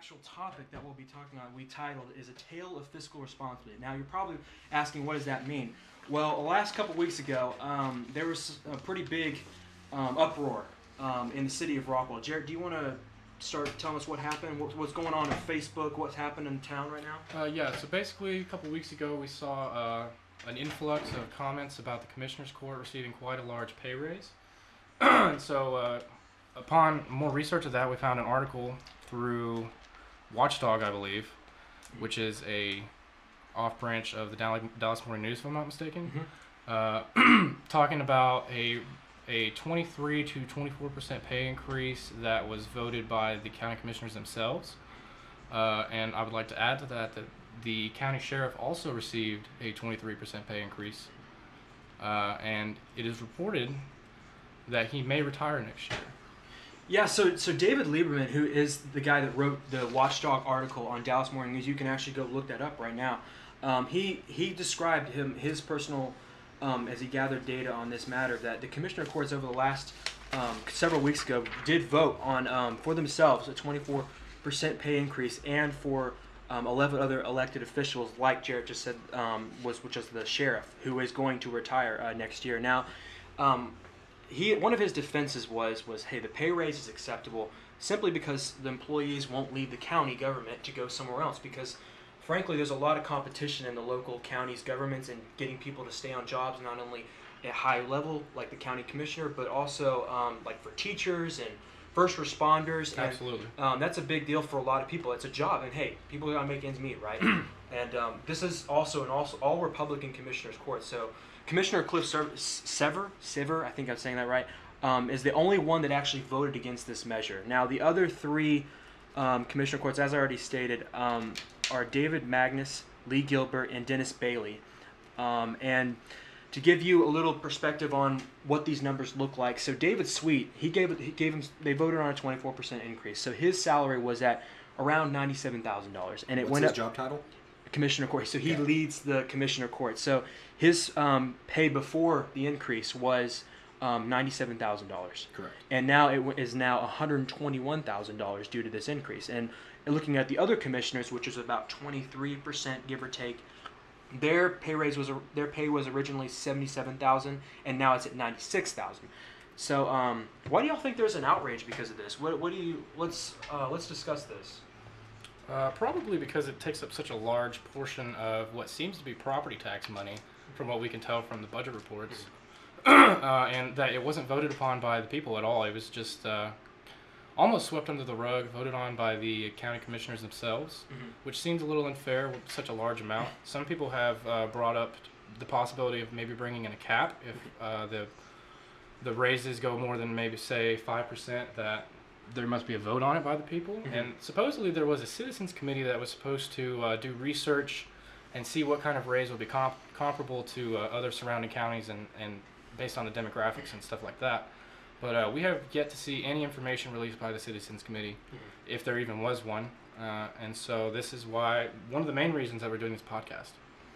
actual topic that we'll be talking on, we titled is a tale of fiscal responsibility. Now, you're probably asking, what does that mean? Well, the last couple weeks ago, um, there was a pretty big um, uproar um, in the city of Rockwall. Jared, do you want to start telling us what happened? What, what's going on on Facebook? What's happened in town right now? Uh, yeah, so basically, a couple weeks ago, we saw uh, an influx of comments about the Commissioner's Court receiving quite a large pay raise. and so, uh, upon more research of that, we found an article through Watchdog, I believe, which is a off branch of the Dallas Dallas Morning News, if I'm not mistaken, uh, talking about a a 23 to 24 percent pay increase that was voted by the county commissioners themselves. Uh, and I would like to add to that that the county sheriff also received a 23 percent pay increase, uh, and it is reported that he may retire next year. Yeah, so so David Lieberman, who is the guy that wrote the Watchdog article on Dallas Morning News, you can actually go look that up right now. Um, he he described him his personal um, as he gathered data on this matter that the commissioner courts over the last um, several weeks ago did vote on um, for themselves a 24 percent pay increase and for um, 11 other elected officials, like Jared just said, um, was which is the sheriff who is going to retire uh, next year. Now, he one of his defenses was was hey the pay raise is acceptable simply because the employees won't leave the county government to go somewhere else because frankly there's a lot of competition in the local counties governments and getting people to stay on jobs not only at high level like the county commissioner but also um, like for teachers and first responders and Absolutely. um, that's a big deal for a lot of people. It's a job, and hey, people gotta make ends meet, right? and um, this is also an also all Republican commissioners' court. So Commissioner Cliff Sever, Sever, Sever, I think I'm saying that right, um, is the only one that actually voted against this measure. Now the other three um, commissioner courts, as I already stated, um, are David Magness, Lee Gilbert, and Dennis Bailey. Um, and to give you a little perspective on what these numbers look like, so David Sweet, he gave he gave him they voted on a 24% increase. So his salary was at around $97,000 and it What's went his up job title? commissioner court. So he Yeah. leads the commissioner court. So his um, pay before the increase was um, ninety-seven thousand dollars, Correct. and now it w- is now one hundred twenty-one thousand dollars due to this increase. And looking at the other commissioners, which is about twenty-three percent, give or take, their pay raise was their pay was originally seventy-seven thousand, and now it's at ninety-six thousand. So, um, why do y'all think there's an outrage because of this? What, what do you? Let's uh, let's discuss this. Uh, probably because it takes up such a large portion of what seems to be property tax money, from what we can tell from the budget reports, uh, and that it wasn't voted upon by the people at all. It was just uh, almost swept under the rug, voted on by the county commissioners themselves, Mhm. which seems a little unfair with such a large amount. Some people have uh, brought up the possibility of maybe bringing in a cap if uh, the the raises go more than maybe say five percent. That there must be a vote on it by the people. Mhm. And supposedly there was a citizens committee that was supposed to uh, do research and see what kind of raise would be comp- comparable to uh, other surrounding counties and, and based on the demographics and stuff like that. But uh, we have yet to see any information released by the citizens committee, if there even was one. Uh, and so this is why one of the main reasons that we're doing this podcast.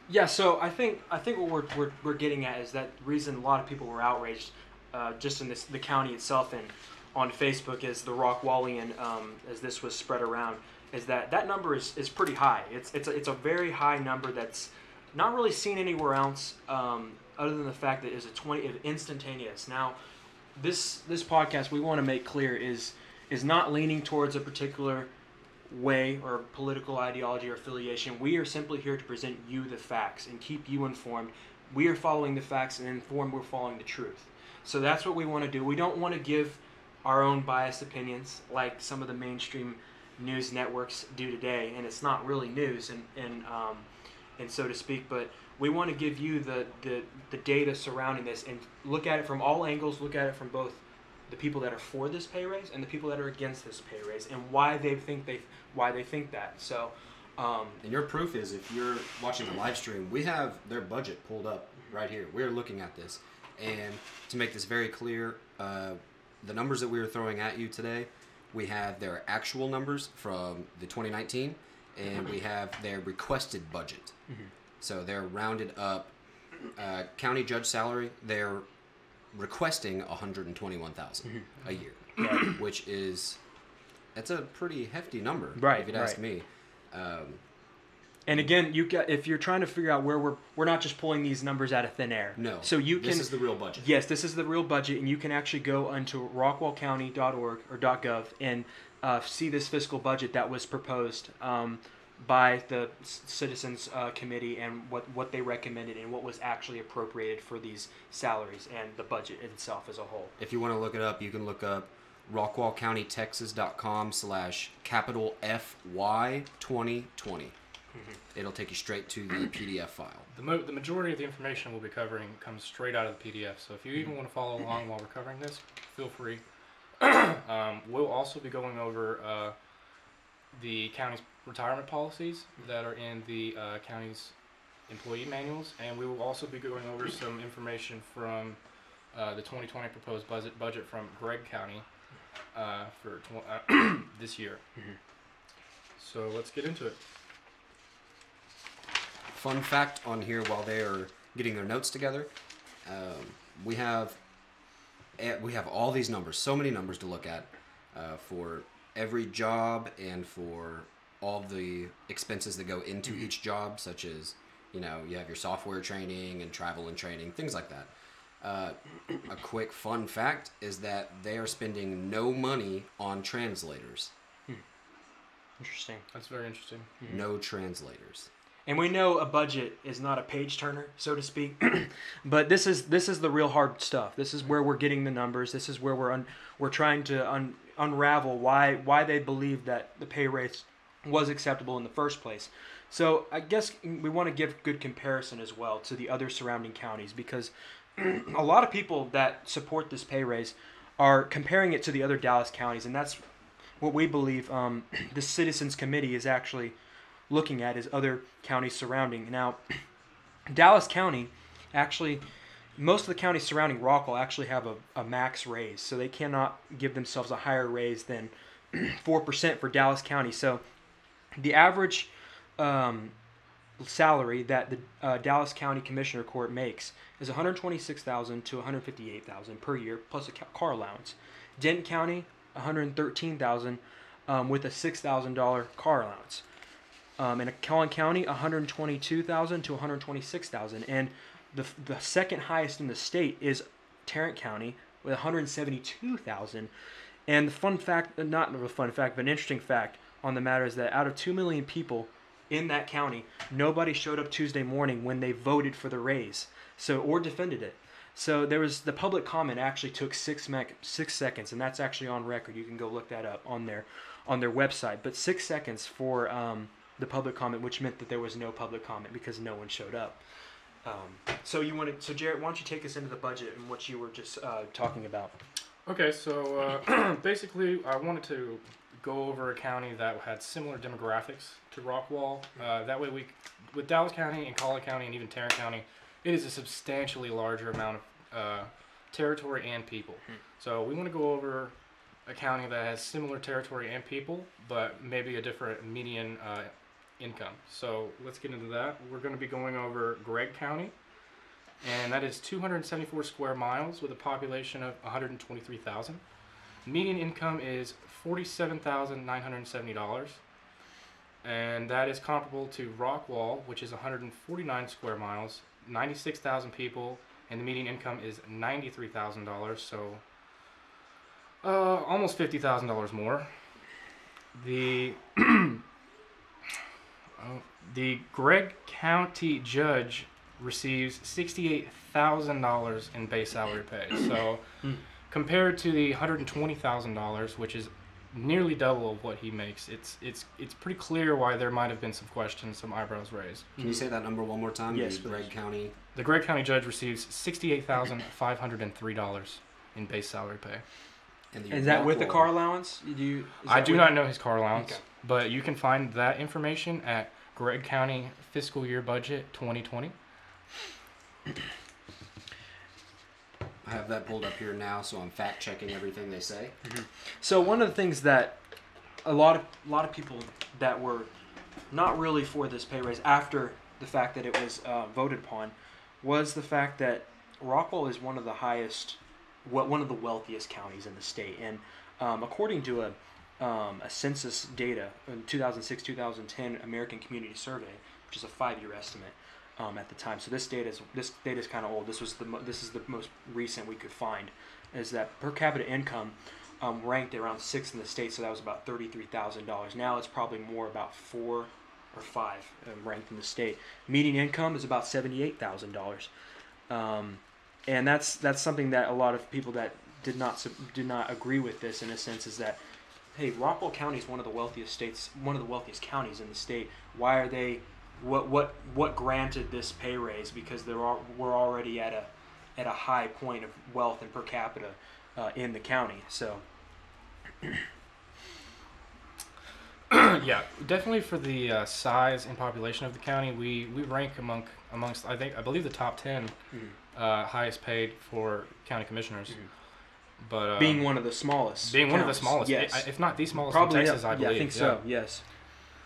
Yeah, so I think I think what we're, we're, we're getting at is that reason a lot of people were outraged, uh, just in this the county itself and on Facebook as the Rockwallian um, as this was spread around is that that number is, is pretty high. It's it's a, it's a very high number that's not really seen anywhere else um, other than the fact that it's a twenty it's instantaneous. Now, this this podcast we want to make clear is is not leaning towards a particular way or political ideology or affiliation. We are simply here to present you the facts and keep you informed. We are following the facts and informed we're following the truth. So that's what we want to do. We don't want to give our own biased opinions like some of the mainstream news networks do today, and it's not really news and and um, and so to speak. But we want to give you the, the the data surrounding this and look at it from all angles. Look at it from both the people that are for this pay raise and the people that are against this pay raise and why they think they why they think that. So. Um, And your proof is if you're watching the live stream, we have their budget pulled up right here. We're looking at this. And to make this very clear, uh, the numbers that we are throwing at you today, we have their actual numbers from the 2019, and we have their requested budget. So they're rounded up. Uh, county judge salary, they're requesting 121,000 a year, which is It's a pretty hefty number, Right, If you'd ask me. Um, And again, you got if you're trying to figure out where we're we're not just pulling these numbers out of thin air. no. So you can This is the real budget. Yes, this is the real budget, and you can actually go onto rockwallcounty.org or .gov and uh, see this fiscal budget that was proposed um, by the Citizens uh, Committee and what, what they recommended and what was actually appropriated for these salaries and the budget itself as a whole. If you want to look it up, you can look up rockwallcountytexas.com slash capital FY 2020. It'll take you straight to the PDF file. The, mo- the majority of the information we'll be covering comes straight out of the PDF. So if you even want to follow along while we're covering this, feel free. um, we'll also be going over uh, the county's retirement policies that are in the uh, county's employee manuals, and we will also be going over some information from uh, the 2020 proposed budget budget from Gregg County uh, for tw- uh, this year. Mhm. Mm-hmm. So let's get into it. Fun fact on here while they are getting their notes together, um, we have eh, we have all these numbers, so many numbers to look at uh, for every job and for all the expenses that go into mm-hmm. each job, such as you know you have your software training and travel and training, things like that. Uh, a quick fun fact is that they are spending no money on translators. Hmm. Interesting. That's very interesting. Hmm. No translators. And we know a budget is not a page turner, so to speak, but this is this is the real hard stuff. This is where we're getting the numbers. This is where we're un, we're trying to un, unravel why why they believe that the pay raise was acceptable in the first place. So I guess we want to give good comparison as well to the other surrounding counties because a lot of people that support this pay raise are comparing it to the other Dallas counties, and that's what we believe um, the Citizens Committee is actually looking at is other counties surrounding. Now, Dallas County actually, most of the counties surrounding Rockwall actually have a, a max raise, so they cannot give themselves a higher raise than 4% for Dallas County. So the average um, salary that the uh, Dallas County Commissioner Court makes is 126,000 to 158,000 per year plus a car allowance. Dent County 113,000 um, with a $6,000 car allowance. Um, in Collin County 122,000 to 126,000 and the the second highest in the state is Tarrant County with 172,000. And the fun fact, not a fun fact, but an interesting fact on the matter is that out of 2 million people in that county, nobody showed up Tuesday morning when they voted for the raise. So or defended it. So there was the public comment actually took 6 mec- 6 seconds and that's actually on record. You can go look that up on their on their website. But 6 seconds for um, the public comment which meant that there was no public comment because no one showed up. Um, so you want to, so Jarrett, why don't you take us into the budget and what you were just uh, talking about? Okay, so uh, basically, I wanted to go over a county that had similar demographics to Rockwall. Uh, that way, we, with Dallas County and Collin County and even Tarrant County, it is a substantially larger amount of uh, territory and people. Hmm. So we want to go over a county that has similar territory and people, but maybe a different median uh, income. So let's get into that. We're going to be going over Gregg County and that is 274 square miles with a population of 123,000. Median income is $47,970, and that is comparable to Rockwall, which is 149 square miles, 96,000 people, and the median income is $93,000, so uh, almost $50,000 more. The oh, the Gregg County judge receives sixty-eight thousand dollars in base salary pay. So, Hmm. compared to the hundred and twenty thousand dollars, which is nearly double of what he makes, it's it's it's pretty clear why there might have been some questions, some eyebrows raised. Can you say that number one more time? Yes, the Gregg. County. The Gregg County judge receives sixty-eight thousand five hundred and three dollars in base salary pay. And Is that with the car allowance? Do you, I do not know his car allowance, Okay. but you can find that information at Gregg County Fiscal Year Budget 2020. I have that pulled up here now, so I'm fact checking everything they say. So one of the things that a lot of a lot of people that were not really for this pay raise after the fact that it was uh, voted upon was the fact that Rockwall is one of the highest, what one of the wealthiest counties in the state, and um, according to a um, a census data in 2006-2010 American Community Survey, which is a five-year estimate um, at the time. So this data is this data is kind of old. This was the this is the most recent we could find. Is that per capita income um, ranked around sixth in the state, so that was about thirty-three thousand dollars. Now it's probably more about four or five um, ranked in the state. Median income is about seventy-eight thousand dollars, um, and that's that's something that a lot of people that did not did not agree with this in a sense is that hey, Rockwall County is one of the wealthiest states, one of the wealthiest counties in the state. Why are they? What what what granted this pay raise? Because they're we're already at a at a high point of wealth and per capita uh, in the county. So yeah, definitely for the uh, size and population of the county, we, we rank among amongst I think I believe the top 10 Mhm. uh, highest paid for county commissioners. Mhm. But uh, being one of the smallest, being one of the smallest, yes, if not the smallest probably in Texas, yeah, I yeah, believe. I think so. Yes,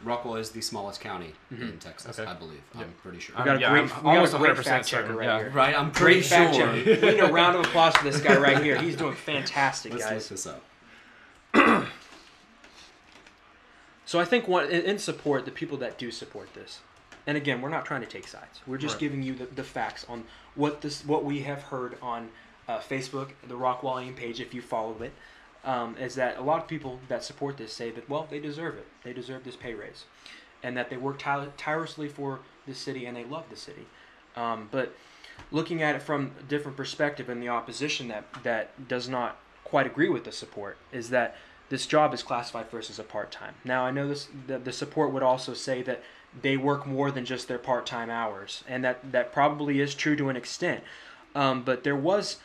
Rockwall is the smallest county Mhm. in Texas, Okay. I believe. Yep. I'm pretty sure. we got a yeah, great, I'm we got almost a great 100% fact checker certain, right yeah. here. Right, I'm Great pretty fact sure. checker. We need a round of applause for this guy right here. He's doing fantastic, Let's guys. look this up. So I think one in, in support the people that do support this, and again, we're not trying to take sides. We're just Right. giving you the, the facts on what this what we have heard on uh, Facebook, the Rockwallian page, if you follow it, um, is that a lot of people that support this say that well they deserve it, they deserve this pay raise, and that they work tire- tirelessly for the city and they love the city. Um, but looking at it from a different perspective, and the opposition that that does not quite agree with the support is that this job is classified first as a part-time. Now I know this the, the support would also say that they work more than just their part-time hours, and that that probably is true to an extent. Um, but there was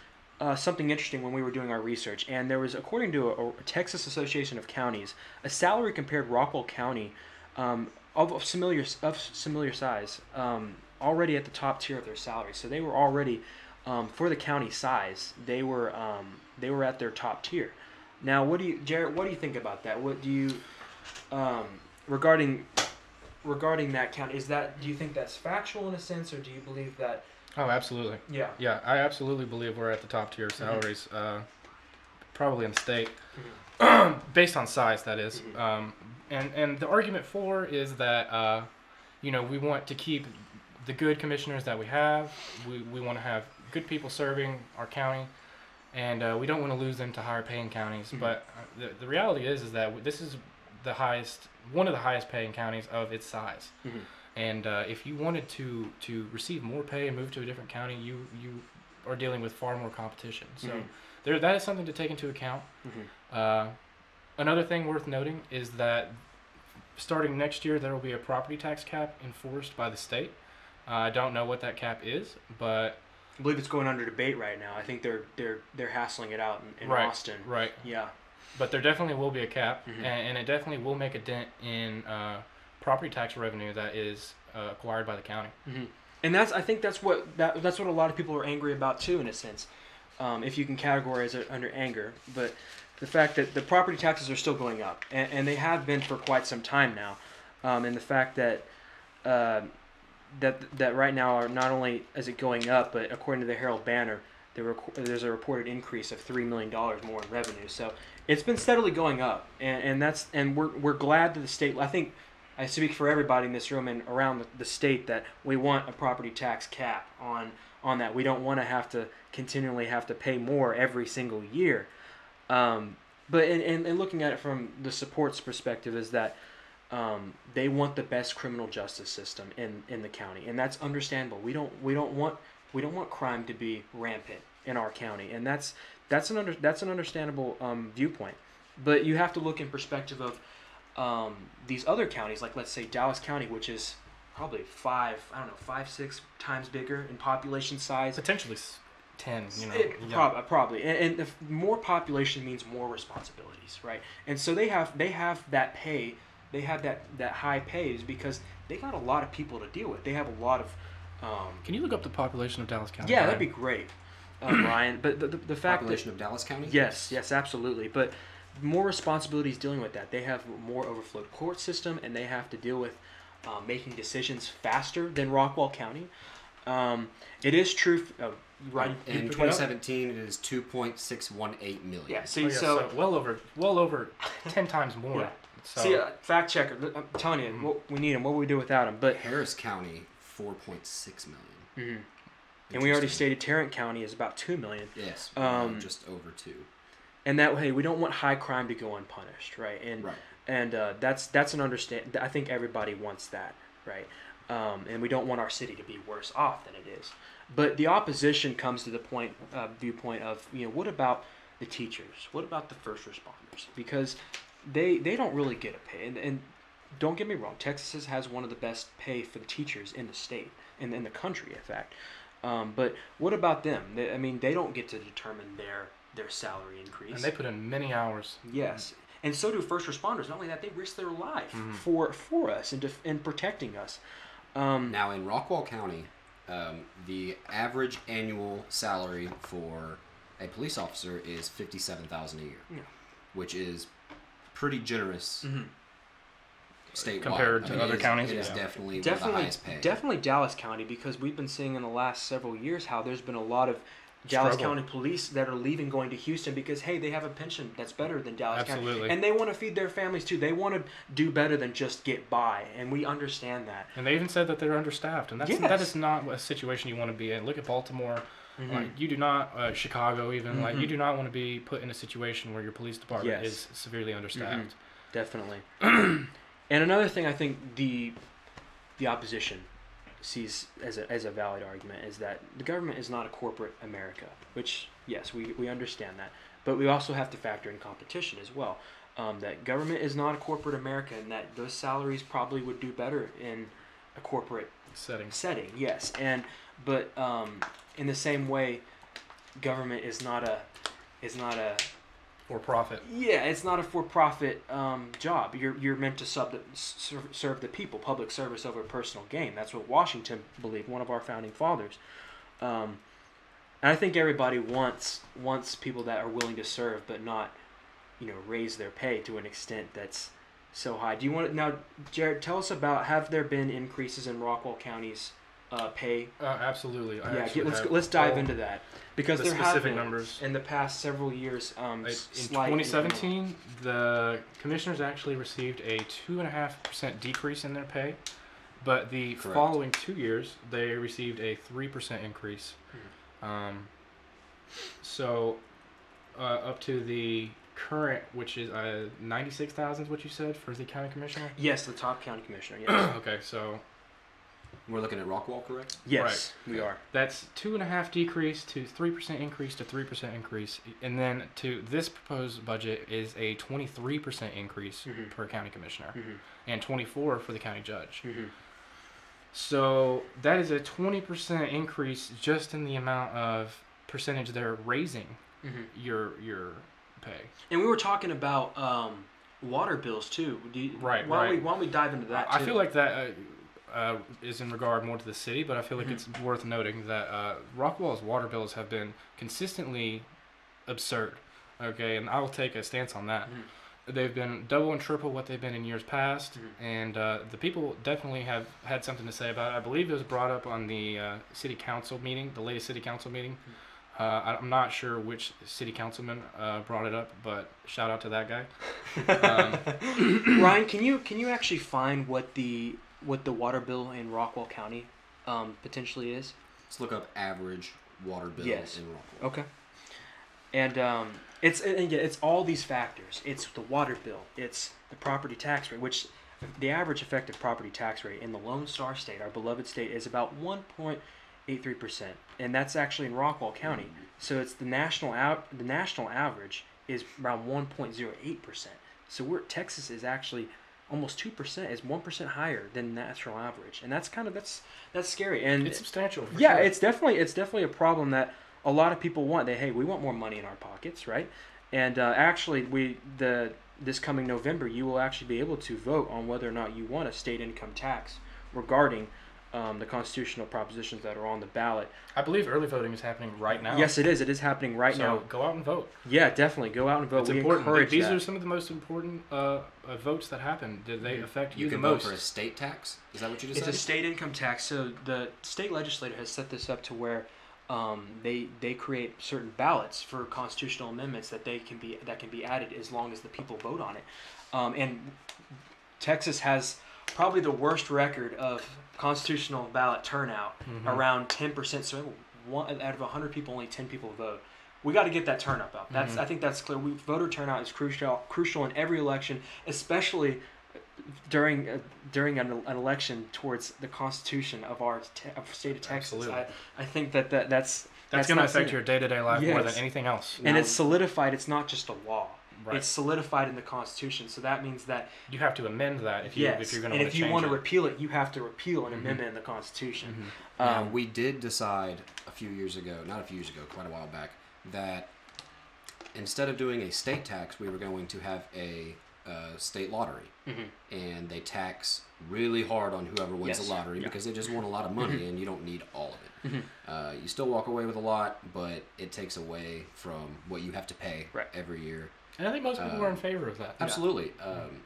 uh, something interesting when we were doing our research, and there was, according to a, a Texas Association of Counties, a salary compared Rockwall County um, of, similar of similar size um, already at the top tier of their salary. So they were already um, for the county size, they were um, they were at their top tier. Now, what do you, Jarrett? What do you think about that? What do you um, regarding regarding that county? Is that do you think that's factual in a sense, or do you believe that? Oh, absolutely. Yeah. Yeah, I absolutely believe we're at the top tier salaries, uh, probably in the state, based on size. That is. Mhm. Um, and and the argument for is that uh, you know we want to keep the good commissioners that we have. We we want to have good people serving our county, and uh, we don't want to lose them to higher paying counties. Mhm. But uh, the the reality is is that this is the highest one of the highest paying counties of its size. And uh, if you wanted to to receive more pay and move to a different county, you you are dealing with far more competition. So Mhm. there that is something to take into account. Mhm. Uh, another thing worth noting is that starting next year there will be a property tax cap enforced by the state. Uh, I don't know what that cap is, but I believe it's going under debate right now. I think they're they're they're hassling it out in, in Right. Austin. right. Yeah. But there definitely will be a cap, Mhm. and, and it definitely will make a dent in uh, property tax revenue that is uh, acquired by the county. hmm And that's I think that's what that that's what a lot of people are angry about too, in a sense, um, if you can categorize it under anger. But the fact that the property taxes are still going up, and, and they have been for quite some time now, um, and the fact that uh, that that right now are not only is it going up, but according to the Herald Banner, there's a reported increase of three million dollars more in revenue. So it's been steadily going up, and, and that's and we're we're glad that the state. I think I speak for everybody in this room and around the, state that we want a property tax cap on on that. We don't want to have to continually have to pay more every single year. Um, but in, in, in looking at it from the support's perspective is that um, they want the best criminal justice system in, in the county, and that's understandable. We don't we don't want we don't want crime to be rampant in our county, and that's that's an under, that's an understandable um, viewpoint. But you have to look in perspective of um, these other counties, like let's say Dallas County, which is probably five I don't know five six times bigger in population size. Potentially s- ten, you know. It- yeah. prob- probably, and, and if more population means more responsibilities, right? And so they have they have that pay, they have that that high pays because they got a lot of people to deal with. They have a lot of, um, Can you look up the population of Dallas County? yeah, Brian? that'd be great, um, Ryan. But the, the, the fact that Population of Dallas County? Yes, yes, absolutely. But more responsibilities dealing with that. They have more overflowed court system, and they have to deal with uh, making decisions faster than Rockwall County. Um, it is true. Uh, right? In pick it 2017, it is 2.618 million. Yeah. See, Oh, yeah, so, well over well over ten times more. Yeah. So see, uh, fact checker. I'm telling you, Mhm. what, we need him. What would we do without him? But Harris County, 4.6 million. mhm. and we already stated Tarrant County is about two million. Yes, Um, just over two. And that way we don't want high crime to go unpunished, right? And Right. and uh, that's that's an understand. I think everybody wants that, right? Um, and we don't want our city to be worse off than it is. But the opposition comes to the point uh, viewpoint of you know what about the teachers? What about the first responders? Because they they don't really get a pay. And, and don't get me wrong, Texas has one of the best pay for the teachers in the state and in the country, in fact. Um, but what about them? They, I mean, they don't get to determine their their salary increase. and they put in many hours. Yes, and so do first responders. Not only that, they risk their life Mhm. for for us and def- in protecting us. Um, Now in Rockwall County, um, the average annual salary for a police officer is fifty-seven thousand a year, Yeah. which is pretty generous mhm. statewide. Compared I to mean, other it is- counties, It is yeah. definitely, one the definitely, highest pay. definitely Dallas County because we've been seeing in the last several years how there's been a lot of Dallas Struggle. County police that are leaving going to Houston because hey they have a pension that's better than Dallas Absolutely. County and they want to feed their families too. They want to do better than just get by, and we understand that. And they even said that they're understaffed, and that's that Yes. is not a situation you want to be in. Look at Baltimore. Mhm. Like you do not, uh, Chicago even. Like you Mhm. do not want to be put in a situation where your police department Yes. is severely understaffed. Definitely. and another thing I think the the opposition sees as a, as a valid argument is that the government is not a corporate America, which yes, we, we understand that, but we also have to factor in competition as well. Um, that government is not a corporate America, and that those salaries probably would do better in a corporate Settings. setting. Yes, and but um, in the same way, government is not a is not a For profit. yeah, it's not a for-profit um, job. You're you're meant to sub the, serve, serve the people, public service over personal gain. That's what Washington believed, one of our founding fathers. Um, and I think everybody wants wants people that are willing to serve, but not, you know, raise their pay to an extent that's so high. Do you want to now, Jared? Tell us about have there been increases in Rockwall County's uh, pay? Uh, absolutely. I yeah, get, let's let's dive into that because the there have specific been numbers. in the past several years. Um, In s- slight 2017, the commissioners actually received a two and a half percent decrease in their pay, but the Correct. following two years they received a three percent increase. Hmm. Um, so uh, up to the current, which is uh, 96,000 is what you said for the county commissioner. Yes, the top county commissioner. Yes, okay, so We're looking at Rockwall, correct? yes, we are. That's two and a half decrease to three percent increase to three percent increase, and then to this proposed budget is a twenty three percent increase Mhm. per county commissioner Mhm, and twenty four for the county judge. mhm. So that is a twenty percent increase just in the amount of percentage they're raising Mhm. your your pay. And we were talking about um, water bills too. Do you, Right, Why Don't we, right. why don't we dive into that? I feel like that. Uh, uh, is in regard more to the city, but I feel like Mhm. it's worth noting that uh, Rockwall's water bills have been consistently absurd. Okay, and I will take a stance on that. Mhm. They've been double and triple what they've been in years past, Mhm. and uh, the people definitely have had something to say about it. I believe it was brought up on the uh, city council meeting, the latest city council meeting. Uh, I- I'm not sure which city councilman uh, brought it up, but shout out to that guy. Um, Ryan, can you can you actually find what the what the water bill in Rockwall County um, potentially is? Let's look up average water bill Yes. in Rockwall. Okay. And um, it's and again, it's all these factors. It's the water bill. It's the property tax rate, which the average effective property tax rate in the Lone Star State, our beloved state, is about 1.83 percent, and that's actually in Rockwall County. So it's the national out the national average is around 1.08 percent. So we're Texas is actually almost two percent, is one percent higher than national average, and that's kind of that's that's scary. And it's substantial. Yeah, sure. it's definitely it's definitely a problem that a lot of people want. They hey, we want more money in our pockets, right? And uh, actually, we the this coming November, you will actually be able to vote on whether or not you want a state income tax regarding um, the constitutional propositions that are on the ballot. I believe early voting is happening right now. Yes, it is. It is happening right so now. go out and vote. Yeah, definitely go out and vote. it's we important. encourage These that. are some of the most important uh, uh, votes that happen. Did they affect You you, can the vote most? for a state tax. Is that what you just It's a state income tax. So the state legislature has set this up to where um, they they create certain ballots for constitutional amendments that they can be that can be added as long as the people vote on it. Um, and Texas has probably the worst record of constitutional ballot turnout, Mhm. around ten percent. So one out of hundred people, only ten people vote. We got to get that turnout up. That's Mhm. I think that's clear. We, voter turnout is crucial crucial in every election, especially during uh, during an, an election towards the Constitution of our te- of state of Texas. Absolutely. I, I think that, that that's That's, going to affect your day to day life more than anything else. and Now- it's solidified. It's not just a law. Right. It's solidified in the Constitution. So that means that you have to amend that if you yes, if you're going to and if you want to repeal it, you have to repeal an Mhm. amendment in the Constitution. Mhm. Now, Um, we did decide a few years ago, not a few years ago, quite a while back, that instead of doing a state tax, we were going to have a uh, state lottery. mhm. And they tax really hard on whoever wins Yes. the lottery Yeah. because they just want a lot of money and you don't need all of it. Mhm. Uh, you still walk away with a lot, but it takes away from what you have to pay Right. every year. And I think most people Uh, are in favor of that. Absolutely. Um,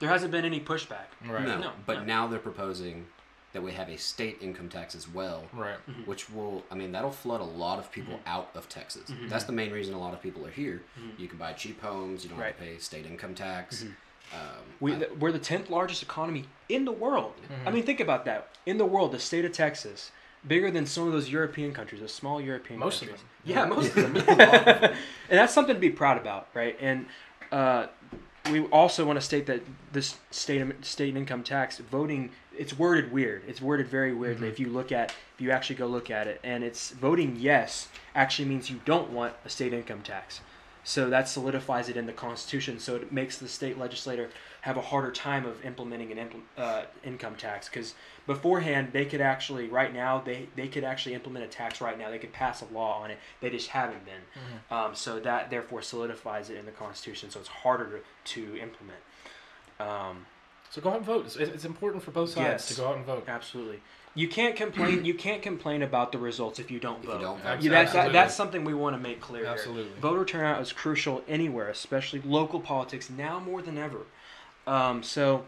There hasn't been any pushback. Right. no, No, but no. now they're proposing that we have a state income tax as well Right. Mhm. which will i mean that'll flood a lot of people out of texas Mhm. that's the main reason a lot of people are here Mhm. you can buy cheap homes you don't have to pay state income tax Mhm. um, We, I- th- we're the tenth largest economy in the world. I Mhm. mean, think about that. In the world, the state of Texas, bigger than some of those European countries, those small European Most of countries. them. Yeah, most of them. And that's something to be proud about, right? And uh, we also want to state that this state state income tax voting it's worded weird. It's worded very weirdly. Mhm. If you look at if you actually go look at it, and it's voting yes actually means you don't want a state income tax. So that solidifies it in the Constitution. So it makes the state legislator have a harder time of implementing an impl- uh, income tax because beforehand they could actually right now they, they could actually implement a tax right now. They could pass a law on it. They just haven't been. Mhm. Um, so that therefore solidifies it in the Constitution. So it's harder to, to implement. Um, So go out and vote. It's, it's important for both sides Yes. to go out and vote. absolutely. You can't complain. you can't complain about the results if you don't if you vote. don't vote. Yeah, that, that, that's something we want to make clear. here. Absolutely. Voter turnout is crucial anywhere, especially local politics, now more than ever. Um, so,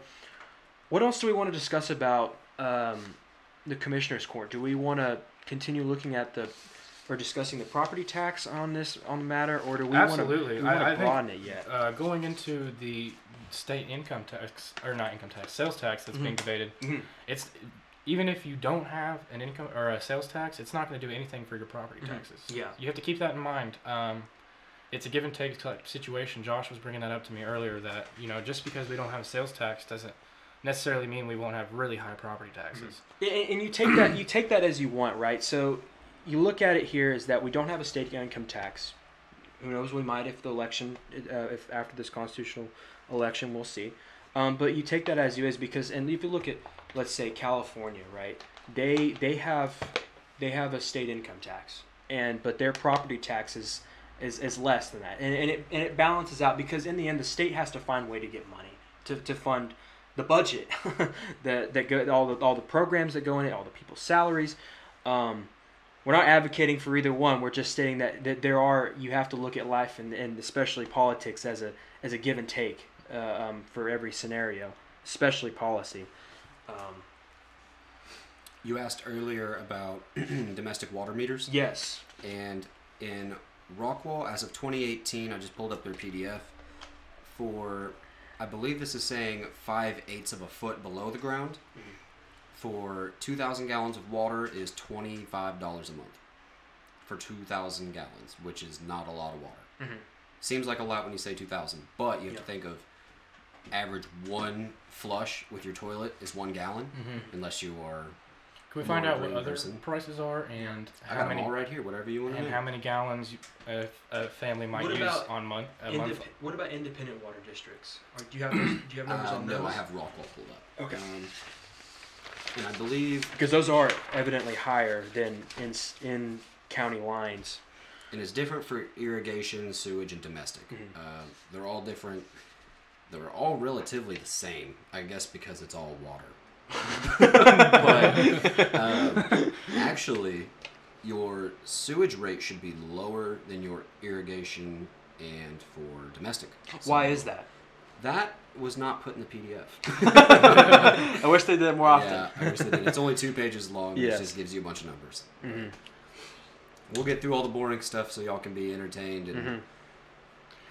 what else do we want to discuss about um, the commissioner's court? Do we want to continue looking at the or discussing the property tax on this on the matter, or do we Absolutely. want to, want I- I to think- it yet? Uh, going into the state income tax or not income tax, sales tax that's being Mhm. debated. Mhm. It's even if you don't have an income or a sales tax, it's not going to do anything for your property Mhm. taxes. Yeah. You have to keep that in mind. Um, it's a give and take type situation. Josh was bringing that up to me earlier that you know just because we don't have a sales tax doesn't necessarily mean we won't have really high property taxes. Yeah, and, you take that you take that as you want, right? So you look at it here is that we don't have a state income tax. Who knows? We might if the election, uh, if after this constitutional election, we'll see. Um, but you take that as you is because, and if you look at, let's say California, right? They they have they have a state income tax, and but their property tax is is, less than that, and, and it and it balances out because in the end the state has to find a way to get money to, to fund the budget that that go all the all the programs that go in it, all the people's salaries. Um, we're not advocating for either one. We're just stating that, that there are you have to look at life and, and especially politics as a as a give and take uh, um, for every scenario, especially policy. Um, you asked earlier about domestic water meters yes. and in rockwall as of 2018 i just pulled up their pdf for i believe this is saying 5 eighths of a foot below the ground Mhm. for 2000 gallons of water is $25 a month for 2000 gallons which is not a lot of water Mhm. seems like a lot when you say 2000 but you have Yeah. to think of average one flush with your toilet is one gallon Mm-hmm. unless you are Can we find out what other person. prices are and i how got many them all right here whatever you want to and know how many gallons you, a, a family might What use about on month a month? Indep- what about independent water districts? Or do you have those, do you have numbers Uh, on no, those? I have Rockwall pulled up. Okay. Um, and I believe, Because those are evidently higher than in s- in county lines. and it's different for irrigation, sewage, and domestic. Mhm. Uh, they're all different. They're all relatively the same, I guess, because it's all water. but um, actually, your sewage rate should be lower than your irrigation and for domestic. Why is that? That was not put in the PDF. I wish they did it more often. Yeah, I wish they did. It's only two pages long. Yes. It just gives you a bunch of numbers. hmm we'll get through all the boring stuff so y'all can be entertained and Mhm.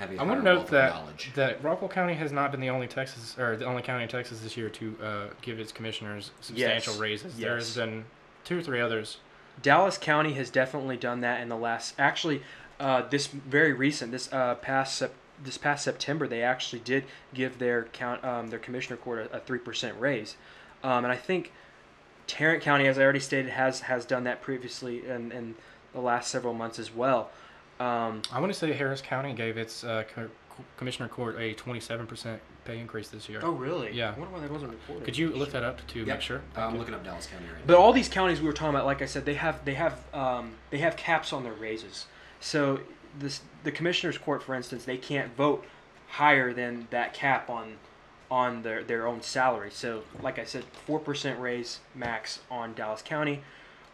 Have a I want to note that knowledge. that Rockwall County has not been the only Texas or the only county in Texas this year to uh, give its commissioners substantial Yes. raises. There's Yes. been two or three others. Dallas County has definitely done that in the last. Actually, uh, this very recent, this uh, past sep- this past September, they actually did give their count um, their commissioner court a three percent raise, um, and I think Tarrant County, as I already stated, has has done that previously in, in the last several months as well. Um, I want to say Harris County gave its uh, co- co- commissioner court a 27% pay increase this year. oh, really? Yeah. I wonder why that wasn't reported. Could you look that up to Yep. make sure? I'm looking up Dallas County right But all these counties we were talking about, like I said, they have they have um, they have caps on their raises. So this the commissioners court, for instance, they can't vote higher than that cap on on their their own salary. So like I said, four percent raise max on Dallas County,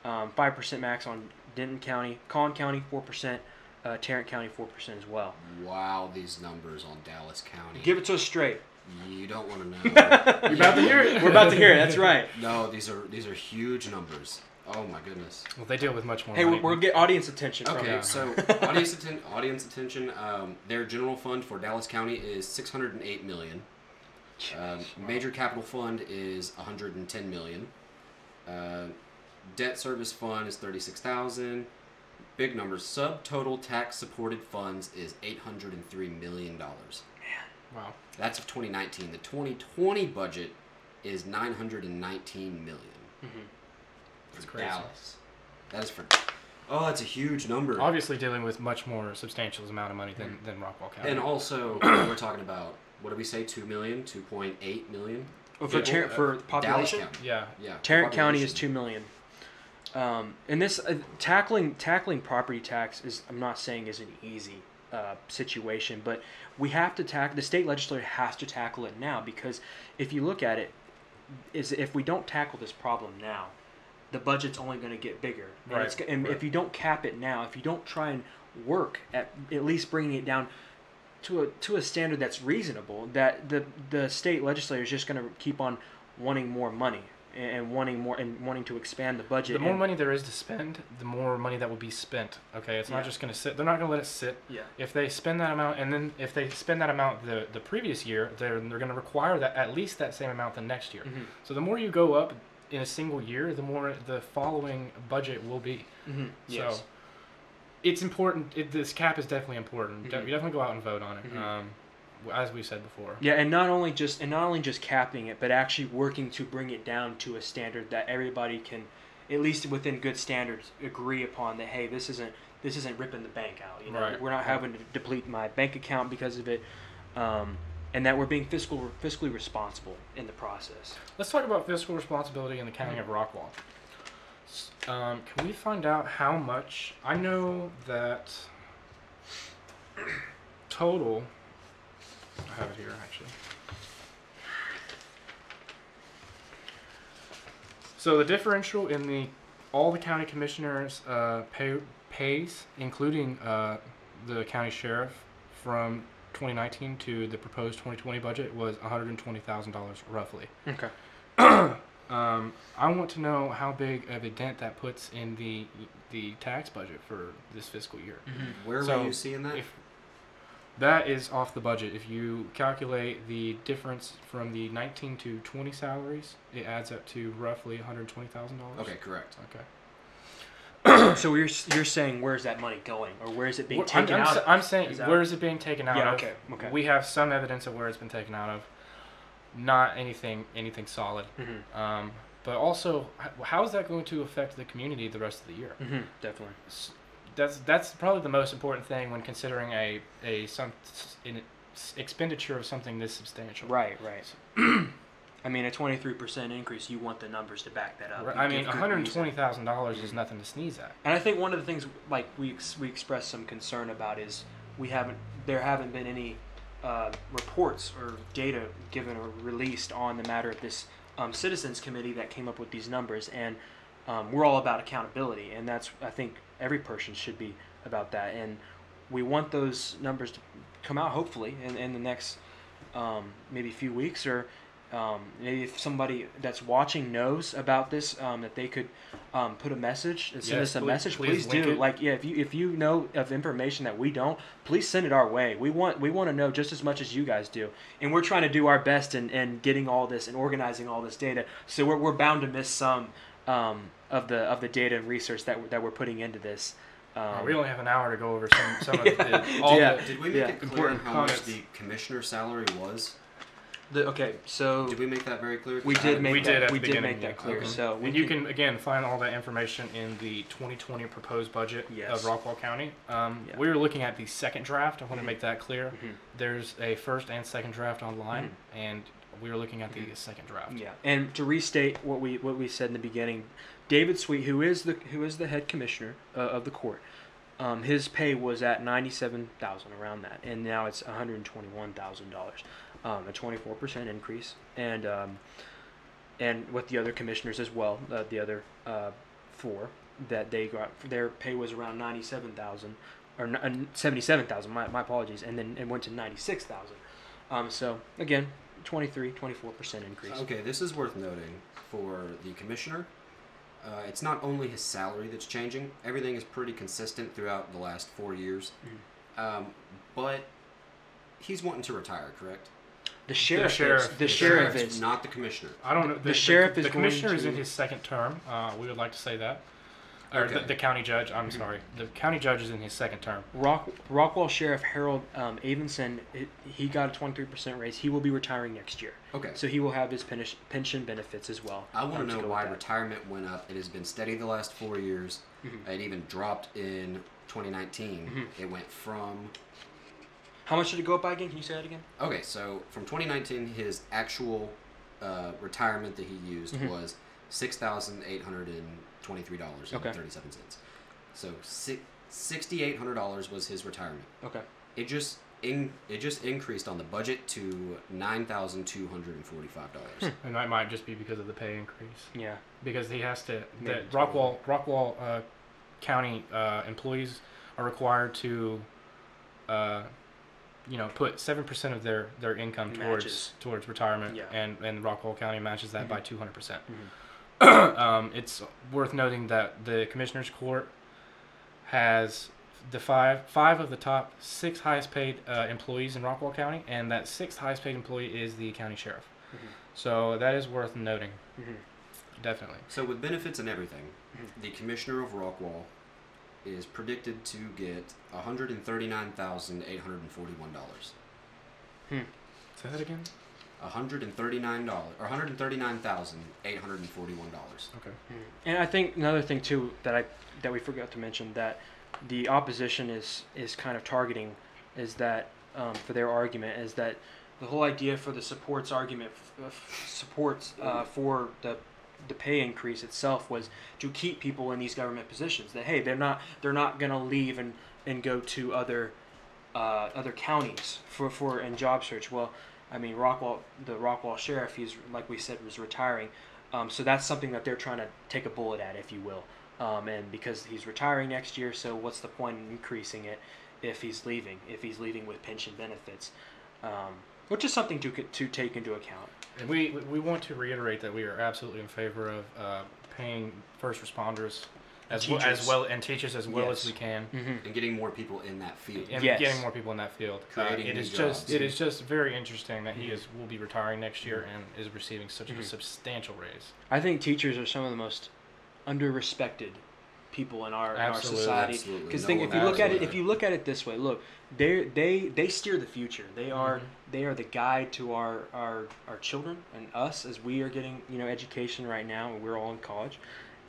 um, five percent max on Denton County, Collin County, four percent, uh, Tarrant County, four percent as well. Wow, these numbers on Dallas County. Give it to us straight. you don't want to know. You're about to hear it. We're about to hear it. That's right. no, these are these are huge numbers. Oh my goodness. Well, they deal with much more. Hey, money. we'll, we'll get audience attention Okay, you. So audience atten- audience attention. Um, their general fund for Dallas County is 608 million. Um, major capital fund is 110 million. Uh, debt service fund is 36,000. Big numbers. Subtotal tax supported funds is 803 million dollars. Man. Wow. That's of 2019. The 2020 budget is 919 million. Mhm. That's for crazy. Dallas. That is for. Oh, that's a huge number. Obviously, dealing with much more substantial amount of money than, than Rockwall County. And also, we're talking about what do we say? Two million, two point eight million. Oh, for, Yeah, Tar- well, uh, for Dallas population. County. yeah. Yeah. Tarrant County is two million. Um, and this uh, tackling tackling property tax is I'm not saying is an easy uh, situation, but we have to tackle the state legislature has to tackle it now because if you look at it, is if we don't tackle this problem now, the budget's only going to get bigger. And, Right, it's, and right. if you don't cap it now, if you don't try and work at at least bringing it down to a to a standard that's reasonable, that the the state legislature is just going to keep on wanting more money and, wanting more and wanting to expand the budget. The more money there is to spend, the more money that will be spent. Okay, it's Yeah. not just going to sit. They're not going to let it sit. Yeah. If they spend that amount, and then if they spend that amount the the previous year, they're they're going to require that at least that same amount the next year. Mhm. So the more you go up in a single year, the more the following budget will be. Mhm. Yes. So it's important. It, this cap is definitely important. De- Mhm. You definitely go out and vote on it. Mhm. Um, as we said before. Yeah, and not only just and not only just capping it, but actually working to bring it down to a standard that everybody can, at least within good standards, agree upon. That hey, this isn't this isn't ripping the bank out. You know, Right. we're not having to deplete my bank account because of it, um, and that we're being fiscal fiscally responsible in the process. Let's talk about fiscal responsibility in the county of Rockwall. Um, can we find out how much? I know that total. I have it here actually. So the differential in the all the county commissioners' uh, pay pays, including uh, the county sheriff, from 2019 to the proposed 2020 budget was $120,000 roughly. Okay. Um, I want to know how big of a dent that puts in the the tax budget for this fiscal year. Where So, were you seeing that? If that is off the budget, if you calculate the difference from the 19 to 20 salaries, it adds up to roughly $120,000. okay, correct. Okay. so you're you're saying where's that money going, or where is it being Wh- I'm, taken I'm, out? sa- of? I'm saying, Is that- where is it being taken out Yeah, of? okay, okay. We have some evidence of where it's been taken out of. Not anything, anything solid. hmm Um, but also, h- how is that going to affect the community the rest of the year? hmm Definitely. S- That's that's probably the most important thing when considering a a some s- expenditure of something this substantial. Right. Right. I mean, a 23% increase. You want the numbers to back that up. Right, I mean, one hundred twenty thousand dollars is nothing to sneeze at. And I think one of the things like we ex- we expressed some concern about is we haven't there haven't been any uh, reports or data given or released on the matter of this um, citizens committee that came up with these numbers and um, we're all about accountability and that's I think every person should be about that and we want those numbers to come out hopefully in, in the next um, maybe few weeks or um, maybe if somebody that's watching knows about this, um, that they could um, put a message and send Yes, us a please- message. please Please, do. it. Like, yeah, if you if you know of information that we don't, please send it our way. We want we want to know just as much as you guys do, and we're trying to do our best in, in getting all this and organizing all this data. So we're, we're bound to miss some um, of the of the data and research that we're- that we're putting into this. Um, Uh, we only have an hour to go over some, some of the, all Yeah. the Did we make Yeah. it clear Important how much the commissioner salary was? the, okay, so Did we make that very clear? we 'Cause I did make We that, did at we the did beginning, make that clear. Okay. So we and you can, can again find all that information in the 2020 proposed budget Yes. of Rockwall County. Um, Yeah. We were looking at the second draft. I want to make that clear. Mhm. There's a first and second draft online, and we were looking at the second draft. Yeah, and to restate what we what we said in the beginning, David Sweet, who is the who is the head commissioner uh, of the court, um, his pay was at ninety seven thousand around that, and now it's one hundred twenty one thousand dollars, um, a twenty four percent increase, and um, and with the other commissioners as well, uh, the other uh, four that they got their pay was around ninety seven thousand or seventy seven thousand. My my apologies, and then it went to ninety six thousand. Um, so again, 23, 24 percent increase. Okay, this is worth noting for the commissioner. Uh, it's not only his salary that's changing. Everything is pretty consistent throughout the last four years. Mm-hmm. Um, but he's wanting to retire, correct? The sheriff, the sheriff- is. The, the sheriff Sheriff's is. not the commissioner. I don't know. The sheriff the, is the going commissioner is in his second term. Uh, we would like to say that, or Okay. the, the county judge. I'm sorry, the county judge is in his second term. Rock, Rockwall Sheriff Harold um, Eavenson, it, he got a 23% raise. He will be retiring next year. Okay. So he will have his pension, pension benefits as well. I want to know why retirement went up. It has been steady the last four years. Mhm. It even dropped in 2019. Mhm. It went from How much did it go up by again? Can you say that again? okay, so from 2019, his actual uh, retirement that he used Mhm. was six thousand eight hundred and twenty-three dollars and Okay. thirty-seven cents. So six sixty-eight hundred dollars was his retirement. Okay. It just in it just increased on the budget to nine thousand two hundred and forty-five dollars. And that might just be because of the pay increase. Yeah. because he has to. The Mandatory. Rockwall Rockwall uh, County uh, employees are required to, uh, you know, put seven percent of their their income towards Matches. towards retirement, Yeah. and and Rockwall County matches that by Mhm. two hundred percent. Um, it's worth noting that the commissioners court has the five five of the top six highest paid uh, employees in Rockwall County, and that sixth highest paid employee is the county sheriff. Mhm. So that is worth noting, Mhm. definitely. So with benefits and everything, Mhm. the commissioner of Rockwall is predicted to get one hundred and thirty-nine thousand eight hundred and forty-one dollars. Say that again. One hundred and thirty-nine dollars, or one hundred and thirty-nine thousand eight hundred and forty-one dollars. Okay. And I think another thing too that I that we forgot to mention that the opposition is is kind of targeting is that um, for their argument is that the whole idea for the supports argument f- f- supports uh, for the the pay increase itself was to keep people in these government positions that hey they're not they're not going to leave and and go to other uh, other counties for for and job search well I mean Rockwall the Rockwall sheriff he's like we said was retiring um, so that's something that they're trying to take a bullet at, if you will. Um, and because he's retiring next year, so what's the point in increasing it if he's leaving? If he's leaving with pension benefits, um, which is something to to take into account. And we we want to reiterate that we are absolutely in favor of uh, paying first responders as well, as Teachers. well and teachers as well Yes. as we can, Mm-hmm. And getting more people in that field. and Yes. getting more people in that field. Uh, Creating it new is just it is just very interesting that he Mhm. is will be retiring next year and is receiving such Mhm. a substantial raise. I think teachers are some of the most under-respected people in our in our society. Absolutely. Because No think one if you look at it, if you look at it this way, look, they they they steer the future. They are Mhm. they are the guide to our our our children and us as we are getting you know education right now, and we're all in college,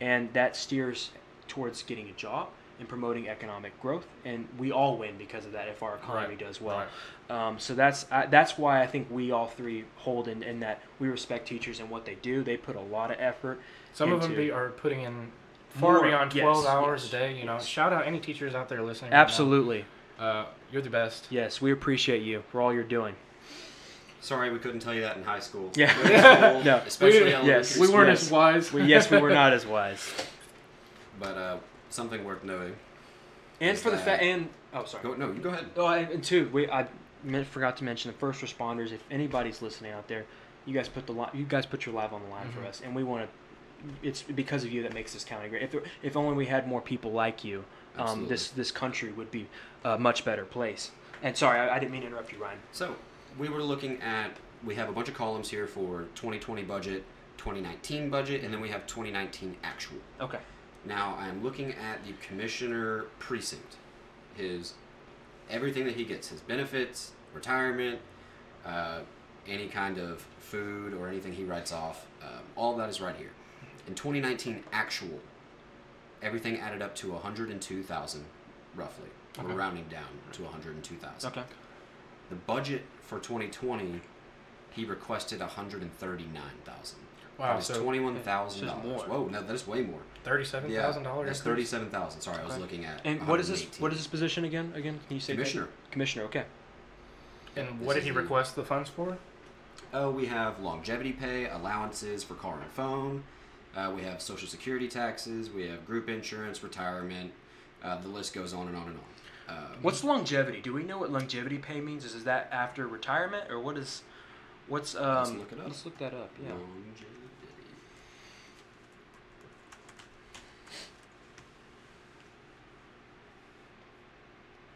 and that steers towards getting a job and promoting economic growth, and we all win because of that if our economy Right. does well. Right. Um, so that's I, that's why I think we all three hold in, in that we respect teachers and what they do. They put a lot of effort. Some of them be, are putting in far More, beyond yes, twelve hours yes, a day. You know, yes. shout out any teachers out there listening. right. Absolutely, Uh, you're the best. yes, we appreciate you for all you're doing. Sorry, we couldn't tell you that in high school. Yeah. School, No. especially We- elementary yes, we weren't Yes. as wise. We, yes, we were not as wise. But uh, something worth noting. And Is for the fact, and oh, sorry. Go, no, you go ahead. Oh, I- and two, we I meant, forgot to mention the first responders. If anybody's listening out there, You guys put the li- you guys put your life on the line for Mhm. us, and we want to. It's because of you that makes this county great. If there, if only we had more people like you, um, this this country would be a much better place. And sorry, I, I didn't mean to interrupt you, Ryan. So we were looking at we have a bunch of columns here for 2020 budget, 2019 budget, and then we have 2019 actual. Okay. Now I'm looking at the commissioner precinct, his everything that he gets, his benefits, retirement, uh, any kind of food or anything he writes off, um, all of that is right here. In 2019 actual, everything added up to 102,000, roughly. We're rounding down to 102,000. Okay. The budget for 2020, he requested 139,000. Wow, that is so twenty-one thousand dollars. more. Whoa, no, that is way more. Thirty-seven Yeah, thousand dollars. that's thirty-seven thousand. Sorry, I was Okay. looking at. And what is this? What is this position again? Again, can you say that? Commissioner. Commissioner. Okay. And This what did he the- request the funds for? Oh, we have longevity pay, allowances for car and phone. Uh, we have social security taxes. We have group insurance, retirement. Uh, the list goes on and on and on. Uh, What's longevity? Do we know what longevity pay means? Is, is that after retirement or what is? What's um? Let's look it up. Let's look that up. Yeah. longevity?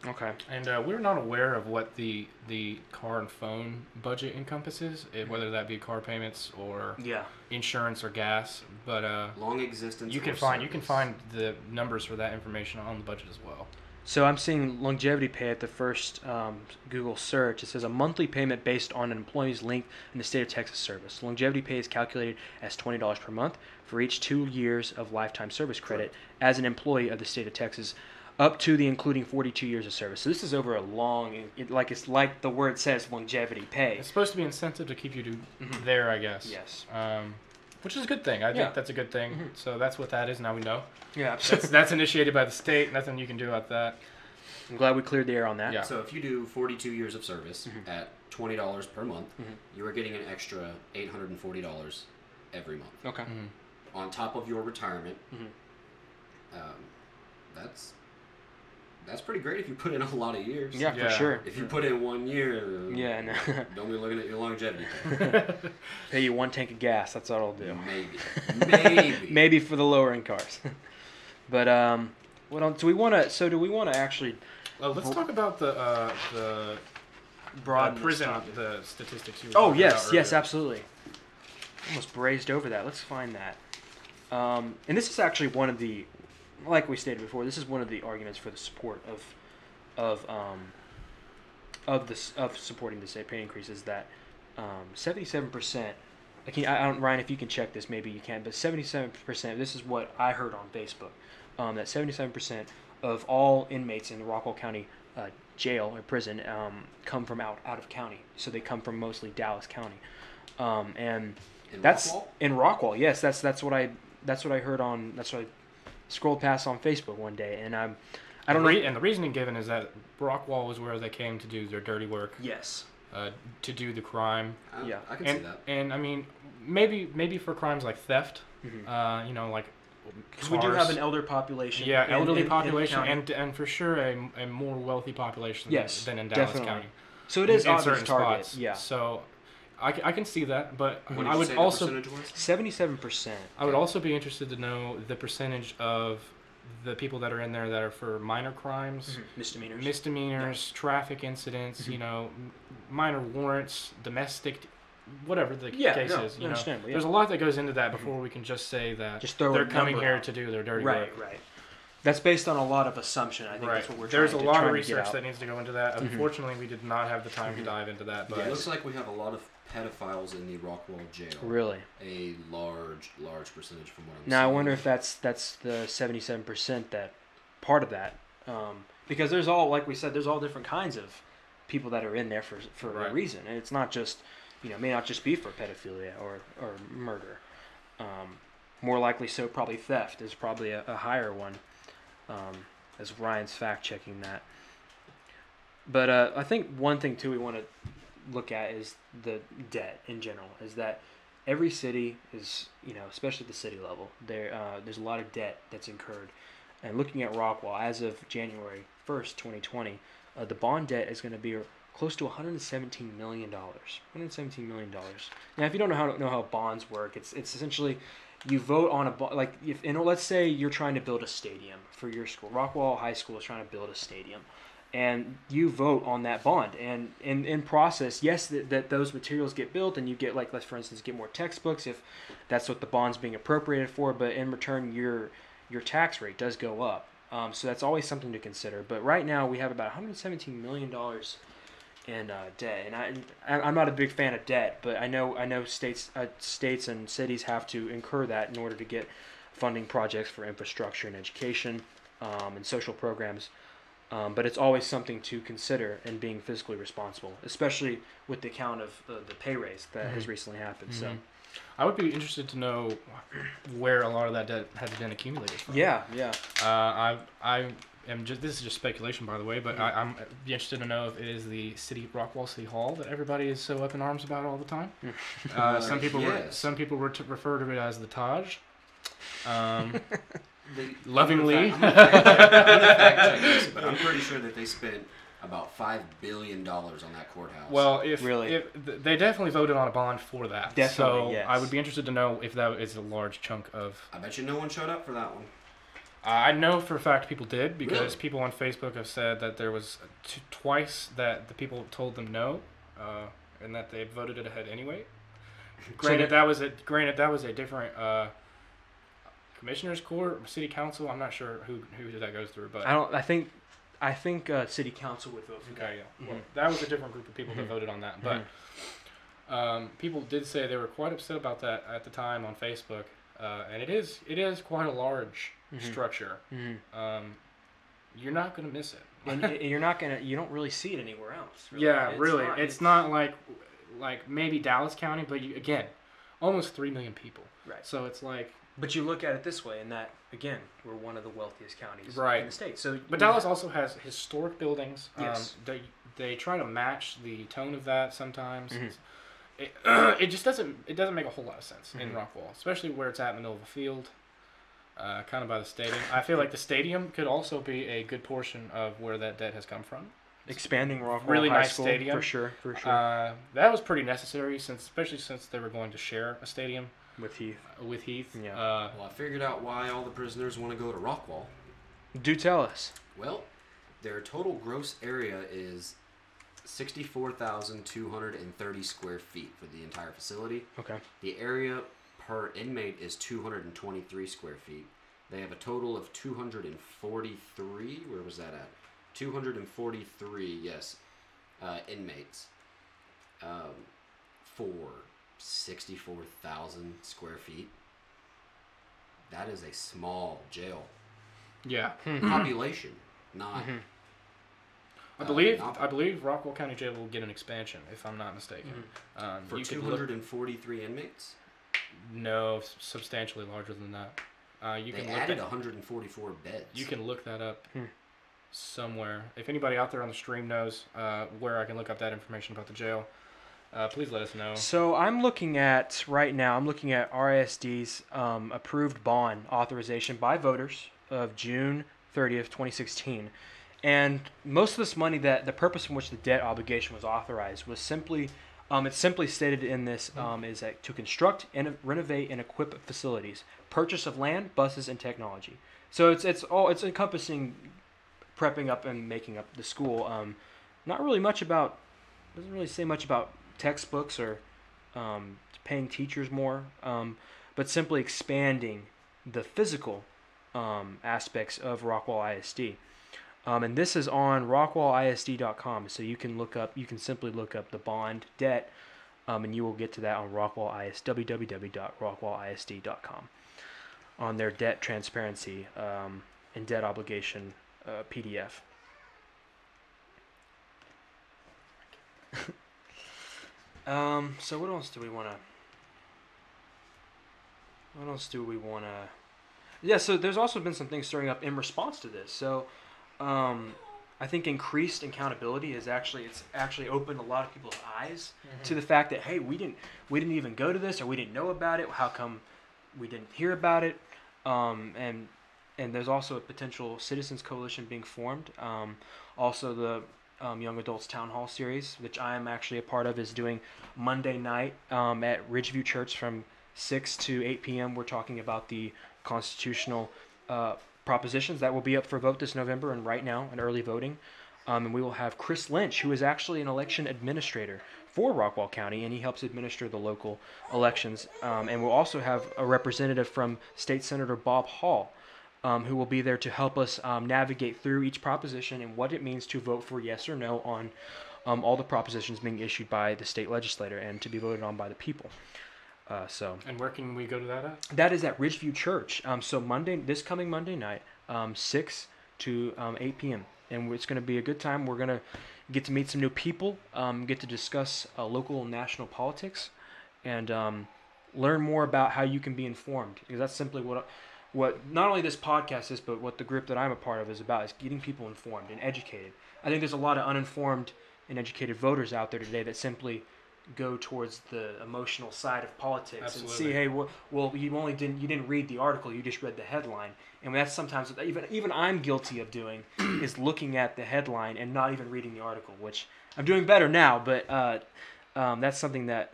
Okay. And uh, we're not aware of what the the car and phone budget encompasses, eh, whether that be car payments or Yeah. insurance or gas. But uh, Long existence. you can or find you can find the numbers for that information on the budget as well. So I'm seeing longevity pay at the first um, Google search. It says a monthly payment based on an employee's length in the state of Texas service. Longevity pay is calculated as twenty dollars per month for each two years of lifetime service credit as an employee of the state of Texas, up to the including forty-two years of service. So this is over a long, it, like it's like the word says, longevity pay. It's supposed to be incentive to keep you to Mhm. there, I guess. Yes. Um, which is a good thing. I Yeah. think that's a good thing. Mhm. So that's what that is. Now we know. Yeah. That's, that's initiated by the state. Nothing you can do about that. I'm glad we cleared the air on that. Yeah. So if you do 42 years of service Mhm. at $20 per month, Mhm. you are getting an extra $840 every month Okay. Mhm. on top of your retirement. Mhm. Um, that's that's pretty great if you put in a lot of years. Yeah, Yeah. for sure. If you put in one year, Yeah, no. don't be looking at your longevity. pay. Pay you one tank of gas. That's all I'll do. Maybe, maybe, Maybe for the lower end cars. but um, what else? Do we want to? So do we want to actually Well, let's talk about the uh, the broaden uh, prison topic? the statistics you were Oh yes, about yes, absolutely. Almost brazed over that. Let's find that. Um, and this is actually one of the, like we stated before, this is one of the arguments for the support of, of um, of this of supporting the state pay increase is that seventy-seven percent. I can I don't Ryan if you can check this maybe you can but seventy-seven percent. This is what I heard on Facebook. Um, that seventy-seven percent of all inmates in the Rockwall County uh, jail or prison um, come from out out of county. So they come from mostly Dallas County, um, and In that's Rockwall? in Rockwall. Yes, that's that's what I that's what I heard on that's what I scrolled past on Facebook one day, and I'm I don't The know. and the reasoning given is that Rockwall was where they came to do their dirty work, yes. uh, to do the crime, I, Yeah. I can and see that. and I mean maybe maybe for crimes like theft, Mhm. uh, you know, like Because we do have an elder population. yeah, in- elderly in- in population, county. and and for sure a, a more wealthy population Yes, than in Dallas definitely. County. so it is in, in obvious certain target. spots. Yeah, So I, c- I can see that, but What did I you would say also the percentage was? seventy-seven percent. I would also be interested to know the percentage of the people that are in there that are for minor crimes, Misdemeanors. misdemeanors, traffic incidents, Mhm. you know, minor warrants, domestic, whatever the Yeah, case no, is. You know, understandable, yeah. there's a lot that goes into that before we can just say that Just throw they're coming here out. to do their dirty right, work. right. Right. That's based on a lot of assumption. I think right. that's what we're There's trying a to, lot trying of to get research that needs to go into that. Mhm. Unfortunately, we did not have the time to dive into that. But It looks like we have a lot of pedophiles in the Rockwall jail. Really. A large, large percentage from what I'm Now I wonder if that's that's the seventy-seven percent that part of that, um, because there's all like we said, there's all different kinds of people that are in there for for a reason, and it's not just you know may not just be for pedophilia or or murder. Um, more likely so, probably theft is probably a, a higher one, um, as Ryan's fact checking that. But uh, I think one thing too we want to look at is the debt in general. Is that every city is you know especially at the city level there uh, there's a lot of debt that's incurred and looking at rockwall as of january 1st 2020 uh, the bond debt is going to be close to 117 million dollars. 117 million dollars. Now, if you don't know how know how bonds work, it's it's essentially you vote on a. Like if you know, let's say you're trying to build a stadium for your school. Rockwall High School is trying to build a stadium, and you vote on that bond. And in in process, yes, that, that those materials get built, and you get like let's for instance get more textbooks if that's what the bond's being appropriated for. But in return, your your tax rate does go up. Um, so that's always something to consider. But right now we have about 117 million dollars in uh, debt, and I I'm not a big fan of debt, but I know I know states uh, states and cities have to incur that in order to get funding projects for infrastructure and education um, and social programs. Um, but it's always something to consider in being fiscally responsible, especially with the account of uh, the pay raise that has Mhm. recently happened. So Mhm. I would be interested to know where a lot of that debt has been accumulated from. yeah, yeah. Uh, I I am just this is just speculation by the way, but Mhm. I, I'm be interested to know if it is the city Rockwall City Hall that everybody is so up in arms about all the time. Uh, some people re- yes. some people were to refer to it as the Taj. Um, They- Lovingly. I'm fact- I'm fact I'm gonna fact check this, but I'm pretty sure that they spent about five billion dollars on that courthouse. well, if Really? if they definitely voted on a bond for that, Definitely, so yes. I would be interested to know if that is a large chunk of. I bet you no one showed up for that one. Uh, I know for a fact people did because Really? people on Facebook have said that there was t- twice that the people told them no, uh, and that they voted it ahead anyway. Granted, that was a granted that was a different uh, commissioners court, city council. I'm not sure who who that goes through, but I don't. I think I think uh, city council would vote for that. okay, yeah. Well, Mhm. that was a different group of people that voted on that, but. Um, people did say they were quite upset about that at the time on Facebook, uh, and it is it is quite a large Mhm. structure. Um, you're not gonna miss it. and you're not gonna. You don't really see it anywhere else. Really. Yeah, It's really. not- it's not like like maybe Dallas County, but you, again, almost three million people. Right. So it's like, But you look at it this way, in that again, we're one of the wealthiest counties Right. in the state. So, but you- Dallas also has historic buildings. Yes. Um, they they try to match the tone of that sometimes. Mhm. It, it just doesn't it doesn't make a whole lot of sense in Mhm. Rockwall, especially where it's at in the middle of a field, uh, kind of by the stadium. I feel like the stadium could also be a good portion of where that debt has come from. expanding Rockwall really High nice School, stadium. for sure, for sure. Uh, that was pretty necessary since, especially since they were going to share a stadium with Heath, uh, with Heath. Yeah. Uh, Well, I figured out why all the prisoners want to go to Rockwall. do tell us. Well, their total gross area is 64,230 square feet for the entire facility. Okay. The area per inmate is 223 square feet. They have a total of 243. Where was that at? 243, yes, uh, inmates um, for 64,000 square feet. That is a small jail yeah, population, not. Mhm. I Uh, believe not- I believe Rockwall County Jail will get an expansion if I'm not mistaken. Um, For you could look- 243 inmates, no, substantially larger than that. Uh, you they can look added that, 144 beds. you can look that up Hmm. somewhere. If anybody out there on the stream knows uh, where I can look up that information about the jail, uh, please let us know. So I'm looking at right now. I'm looking at RISD's um, approved bond authorization by voters of June 30th, 2016, and most of this money that the purpose from which the debt obligation was authorized was simply. Um, it's simply stated in this um, is that to construct and renovate and equip facilities, purchase of land, buses, and technology. So it's it's all it's encompassing prepping up and making up the school. Um, not really much about doesn't really say much about textbooks or um, paying teachers more, um, but simply expanding the physical um, aspects of Rockwall ISD. Um, and this is on rockwallisd.com, so you can look up, you can simply look up the bond debt, um, and you will get to that on Rockwall IS, www.rockwallisd.com on their debt transparency um, and debt obligation uh, PDF. Um, so what else do we want to? What else do we want to? Yeah, so there's also been some things stirring up in response to this. So, um, I think increased accountability is actually it's actually opened a lot of people's eyes to the fact that hey, we didn't we didn't even go to this or we didn't know about it. How come we didn't hear about it? Um, and and there's also a potential citizens coalition being formed. Um, also the um, Young Adults Town Hall series, which I am actually a part of, is doing Monday night um, at Ridgeview Church from 6 to 8 p.m. We're talking about the constitutional uh, propositions that will be up for vote this November and right now in early voting. Um, and we will have Chris Lynch, who is actually an election administrator for Rockwall County, and he helps administer the local elections. Um, and we'll also have a representative from State Senator Bob Hall, um, who will be there to help us um, navigate through each proposition and what it means to vote for yes or no on um, all the propositions being issued by the state legislator and to be voted on by the people. Uh, so And where can we go to that at? that is at Ridgeview Church. Um, so Monday, this coming Monday night, um, six to um, eight p.m. And it's going to be a good time. We're going to get to meet some new people, um, get to discuss uh, local and national politics, and um, learn more about how you can be informed. Because that's simply what what not only this podcast is, but what the group that I'm a part of is about is getting people informed and educated. I think there's a lot of uninformed and educated voters out there today that simply go towards the emotional side of politics and see, hey, well, well, you only didn't you didn't read the article, you just read the headline, and that's sometimes even even I'm guilty of doing is looking at the headline and not even reading the article, which I'm doing better now, but uh, um, that's something that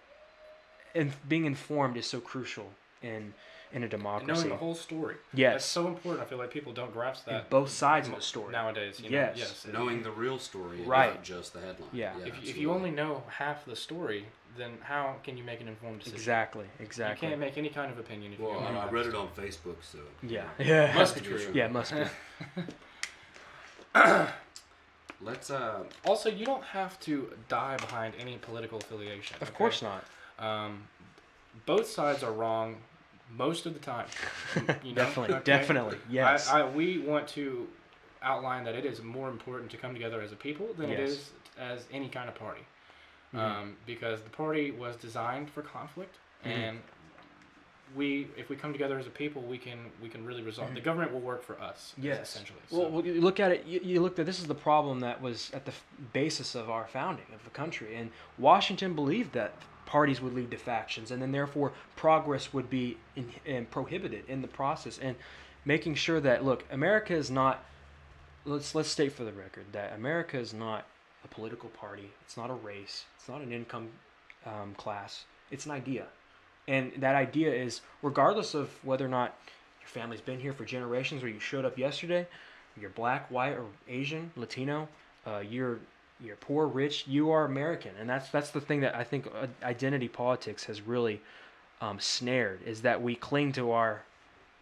and being informed is so crucial in in a And knowing democracy. the whole story. Yes. That's so important. I feel like people don't grasp And that. both sides of the story. Nowadays. You Yes. Know? Yes. If Knowing the real story, Right. not just the headline. Yeah. if, you- if you only know half the story, then how can you make an informed decision? Exactly, exactly. You can't make any kind of opinion if you Well, only know I read it on Facebook, so Yeah, you yeah, know. Must be True. true. yeah, it must be. Let's uh, Also, you don't have to die behind any political affiliation. Of okay? course not. Um, both sides are wrong most of the time. You know? definitely, Okay? definitely. Yes. I, I, we want to outline that it is more important to come together as a people than it Yes. is as any kind of party. Mhm. Um, because the party was designed for conflict, Mhm. and we, if we come together as a people, we can we can really resolve. The government will work for us. Mm-hmm. Yes. essentially. Well, So- well, you look at it. You, you look at this is the problem that was at the f- basis of our founding of the country, and Washington believed that parties would lead to factions, and then therefore progress would be in, in prohibited in the process, and making sure that look, America is not. Let's let's state for the record that America is not a political party. It's not a race. It's not an income um, class. It's an idea, and that idea is regardless of whether or not your family's been here for generations, or you showed up yesterday, you're black, white, or Asian, Latino, uh, you're you're poor, rich, you are American, and that's that's the thing that I think uh, identity politics has really um, snared is that we cling to our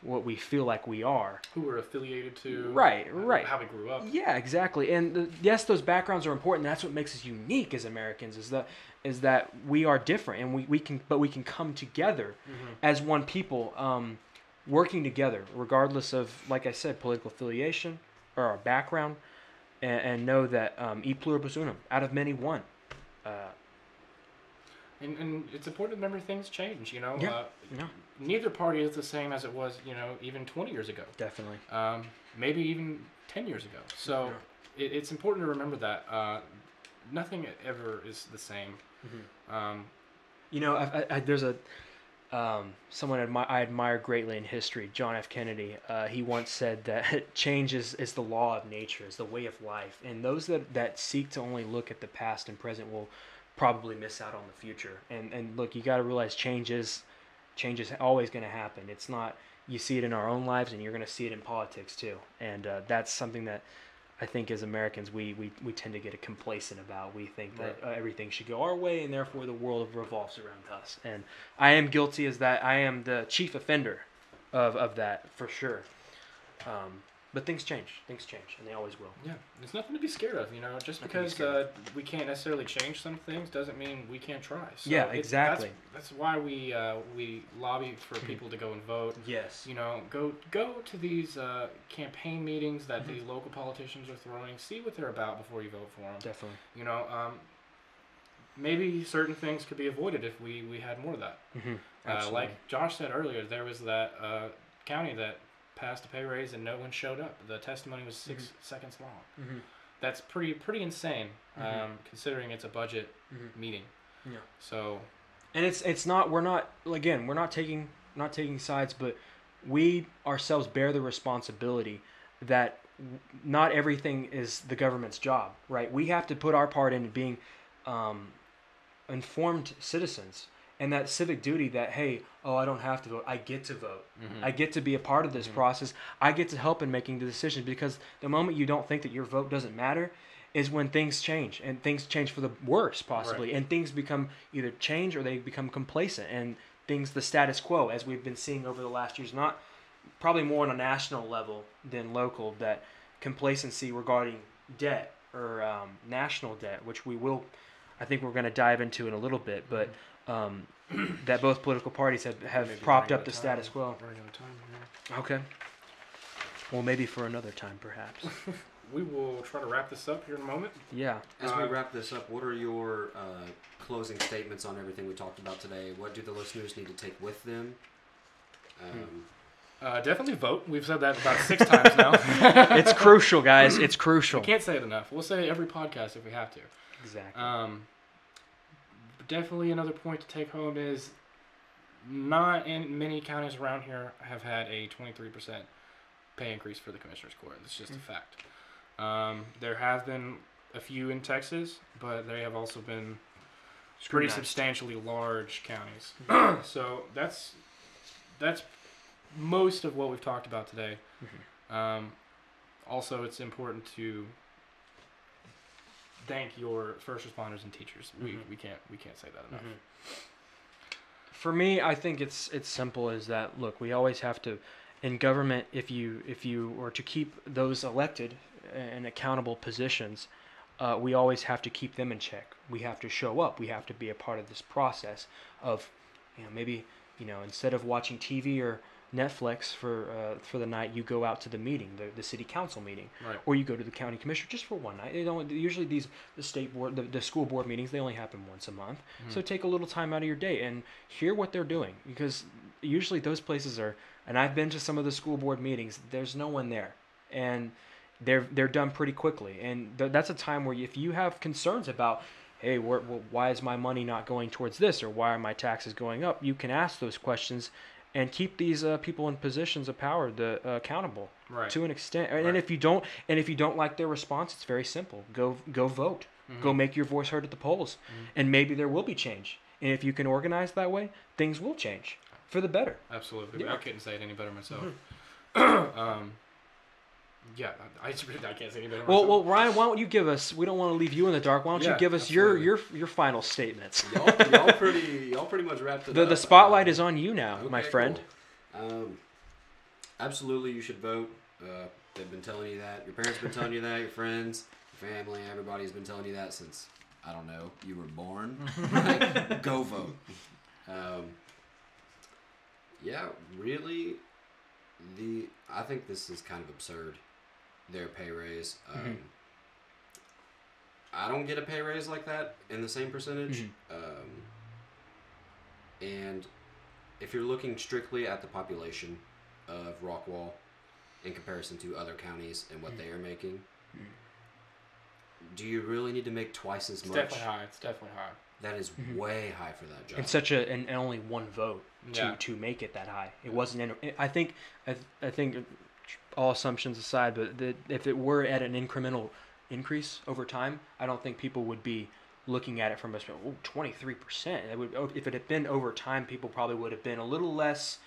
what we feel like we are. who we're affiliated to. Right, right. How we grew up. Yeah, exactly. And the, yes, those backgrounds are important. That's what makes us unique as Americans. Is that is that we are different, and we, we can but we can come together Mhm. as one people, um, working together, regardless of like I said, political affiliation or our background, and, and know that um, e pluribus unum, out of many one. Uh, And, and it's important to remember things change. You know. Yeah. Uh, no, neither party is the same as it was. You know, even 20 years ago. definitely. um, maybe even 10 years ago. So it, it's important to remember that uh, nothing ever is the same. Um, You know, I, I, I, there's a um, someone admi- I admire greatly in history, John F. Kennedy. Uh, he once said that change is, is the law of nature, is the way of life, and those that, that seek to only look at the past and present will probably miss out on the future. And and look, you got to realize change is change is always going to happen. It's not you see it in our own lives, and you're going to see it in politics too. And uh, that's something that I think as Americans we, we, we tend to get complacent about. We think that uh, everything should go our way, and therefore the world revolves around us. And I am guilty as that. I am the chief offender of, of that for sure. Um, but things change. Things change, and they always will. yeah, there's nothing to be scared of. You know, just Nothing because uh, we can't necessarily change some things doesn't mean we can't try. So Yeah, exactly. That's, that's why we uh, we lobby for Mm-hmm. people to go and vote. Yes. You know, go go to these uh, campaign meetings that Mm-hmm. these local politicians are throwing. See what they're about before you vote for them. Definitely. You know, um, maybe certain things could be avoided if we, we had more of that. Mm-hmm. Uh, like Josh said earlier, there was that uh, county that passed a pay raise and no one showed up. The testimony was 6 Mm-hmm. seconds long. hmm That's pretty pretty insane, Mhm. um, considering it's a budget Mhm. meeting. Yeah. So and it's it's not we're not again we're not taking not taking sides but we ourselves bear the responsibility that not everything is the government's job, right? We have to put our part in being um, informed citizens and that civic duty that hey, oh, I don't have to vote, I get to vote. Mm-hmm. I get to be a part of this process. I get to help in making the decisions because the moment you don't think that your vote doesn't matter is when things change and things change for the worse possibly and things become either change or they become complacent and things the status quo as we've been seeing over the last years not probably more on a national level than local that complacency regarding debt or um, national debt which we will i think we're going to dive into in a little bit but um, that both political parties have, have Maybe propped up out the of status quo Running time okay well maybe for another time perhaps We will try to wrap this up here in a moment. yeah As we Uh, wrap this up, what are your uh, closing statements on everything we talked about today? What do the listeners need to take with them? Um, Uh, definitely vote. We've said that about six times now. it's crucial guys it's crucial. we crucial can't say it enough. We'll say every podcast if we have to. exactly Um, definitely another point to take home is not in many counties around here have had a 23% pay increase for the commissioner's court. It's just a fact. Um, there have been a few in Texas, but they have also been pretty substantially large counties. so that's that's most of what we've talked about today. Um, also, it's important to thank your first responders and teachers. We, Mhm. we can't we can't say that enough. Mhm. For me, I think it's it's simple as that. Look, we always have to, in government, if you if you are to keep those elected and accountable positions, uh, we always have to keep them in check. We have to show up. We have to be a part of this process of, you know, maybe you know instead of watching TV or Netflix for uh, for the night, you go out to the meeting, the, the city council meeting, Right. or you go to the county commissioner just for one night. They don't usually these the state board, the, the school board meetings, they only happen once a month. So take a little time out of your day and hear what they're doing because usually those places are. And I've been to some of the school board meetings. There's no one there, and they're they're done pretty quickly. And th- that's a time where if you have concerns about, hey, where, well, why is my money not going towards this, or why are my taxes going up? You can ask those questions, and keep these uh, people in positions of power the, uh, accountable Right. to an extent. And Right. if you don't, and if you don't like their response, it's very simple. Go go vote. Go Mm-hmm. make your voice heard at the polls, and maybe there will be change. And if you can organize that way, things will change for the better. Absolutely. Yeah. I couldn't say it any better myself. Mm-hmm. um, yeah, I, I, can't say any better Well, well, Ryan, why don't you give us? We don't want to leave you in the dark. Why don't Yeah, you give us your absolutely. your your final statements? y'all, y'all pretty, y'all pretty much wrapped it The up. the spotlight Um, is on you now, my friend. cool. Um, absolutely, you should vote. Uh, they've been telling you that. Your parents have been telling you that. Your friends, your family, everybody's been telling you that since I don't know you were born. Like, go vote. Um, yeah, really. The I think this is kind of absurd. Their pay raise. Um, Mhm. I don't get a pay raise like that in the same percentage. Mhm. Um, and if you're looking strictly at the population of Rockwall in comparison to other counties and what Mm. they are making, do you really need to make twice as it's much? definitely high. It's definitely high. That is Mhm. way high for that job. And such a and, and only one vote to Yeah. to make it that high. It wasn't. In, I think I, I think all assumptions aside, but the, if it were at an incremental increase over time, I don't think people would be looking at it from a oh, 23 percent. It would oh, if it had been over time, people probably would have been a little less,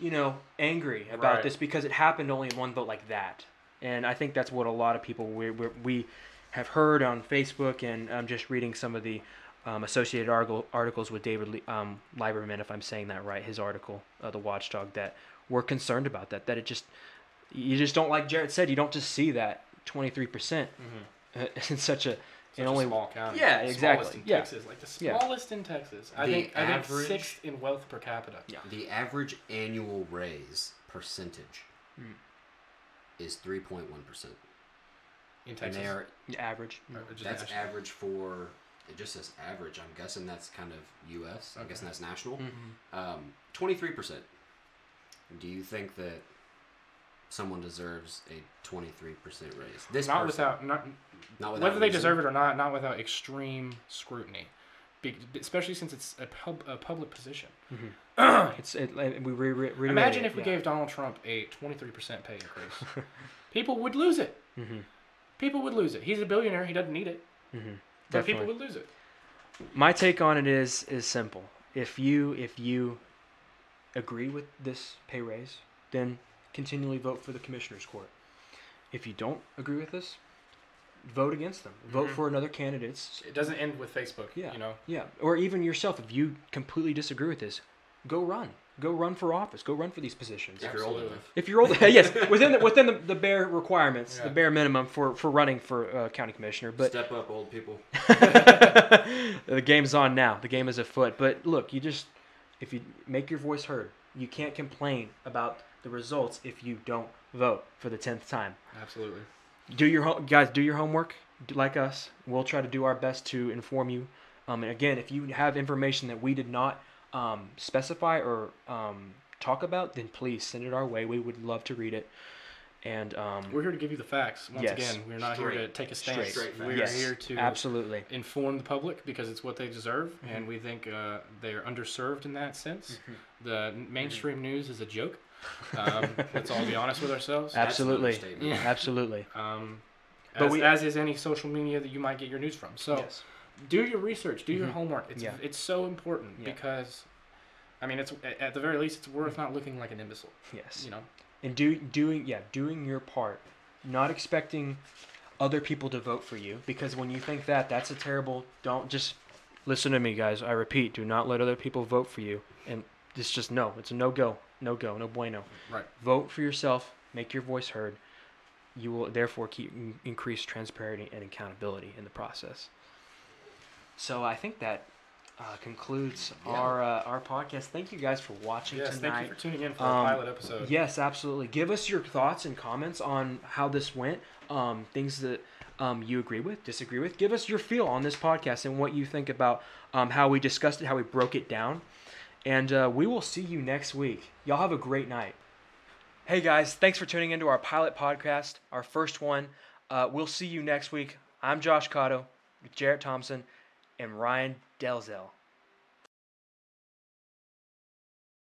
you know, angry about Right. this because it happened only in one vote like that. And I think that's what a lot of people we we, we have heard on Facebook and um, just reading some of the um, associated article, articles with David Le- um, Lieberman, if I'm saying that right, his article, uh, the Watchdog, that we're concerned about that. That it just, you just don't like Jarrett said, you don't just see that 23 percent Mm-hmm. in such a, Such in a only small county. Yeah, Smallest exactly. in Yeah. Texas, like the Yeah. smallest in Texas. I The think I think sixth in wealth per capita. Yeah. the average annual raise percentage Mm. is 3.1 percent, In and Texas. they are average. Or just that's national. average for. It just says average. I'm guessing that's kind of U.S. I'm guessing that's national. Mm-hmm. Um, 23%. Do you think that someone deserves a 23% raise? This not person, without not not without whether they deserve it or not, not without extreme scrutiny, Be, especially since it's a, pub, a public position. Mhm. it's it, it- we re- re- reiterate Imagine if we yeah. gave Donald Trump a 23% pay increase. People would lose it. Mhm. People would lose it. He's a billionaire. He doesn't need it. Mhm. But people would lose it. My take on it is is simple. If you if you agree with this pay raise, then continually vote for the commissioners court. If you don't agree with this, vote against them. Vote Mhm. for another candidates. It doesn't end with Facebook. Yeah. You know. Yeah, or even yourself if you completely disagree with this, go run. Go run for office. Go run for these positions. If you're old Absolutely. enough. If you're old, yes, within the, within the, the bare requirements, Yeah. the bare minimum for, for running for uh, county commissioner. But Step up, old people. the game's on now. The game is afoot. But look, you just if you make your voice heard, you can't complain about the results if you don't vote for the tenth time. Absolutely. Do your ho- guys do your homework like us. We'll try to do our best to inform you. Um, and again, if you have information that we did not um, specify or um, talk about, then please send it our way. We would love to read it. And um, We're here to give you the facts. Once Yes. again, we're not here to take a stance. Straight. Straight We're yes, here to absolutely. inform the public because it's what they deserve, Mm-hmm. and we think uh, they are underserved in that sense. The mainstream news is a joke. Um, let's all be honest with ourselves. Absolutely. That's an understatement. Yeah. Absolutely. Um, But as, we- as is any social media that you might get your news from. So yes. do your research, do your Mhm. homework. It's Yeah. it's so important Yeah. because, I mean, it's at- at the very least, it's worth not looking like an imbecile. Yes. You know. and do doing yeah doing your part not expecting other people to vote for you because when you think that that's a terrible don't just listen to me guys i repeat do not let other people vote for you and it's just no it's a no go no go no bueno Right. vote for yourself make your voice heard you will therefore keep in- increase transparency and accountability in the process so i think that uh, concludes Yeah. our uh, our podcast thank you guys for watching Yes. tonight Thank you for tuning in for Um, our pilot episode. Yes, absolutely. Give us your thoughts and comments on how this went. Um, things that um, you agree with, disagree with. Give us your feel on this podcast and what you think about um, how we discussed it, how we broke it down. And uh, we will see you next week. Y'all have a great night. Hey guys, thanks for tuning into our pilot podcast, our first one. Uh, we'll see you next week. I'm Josh Cotto with Jarrett Thompson and Ryan Delzell.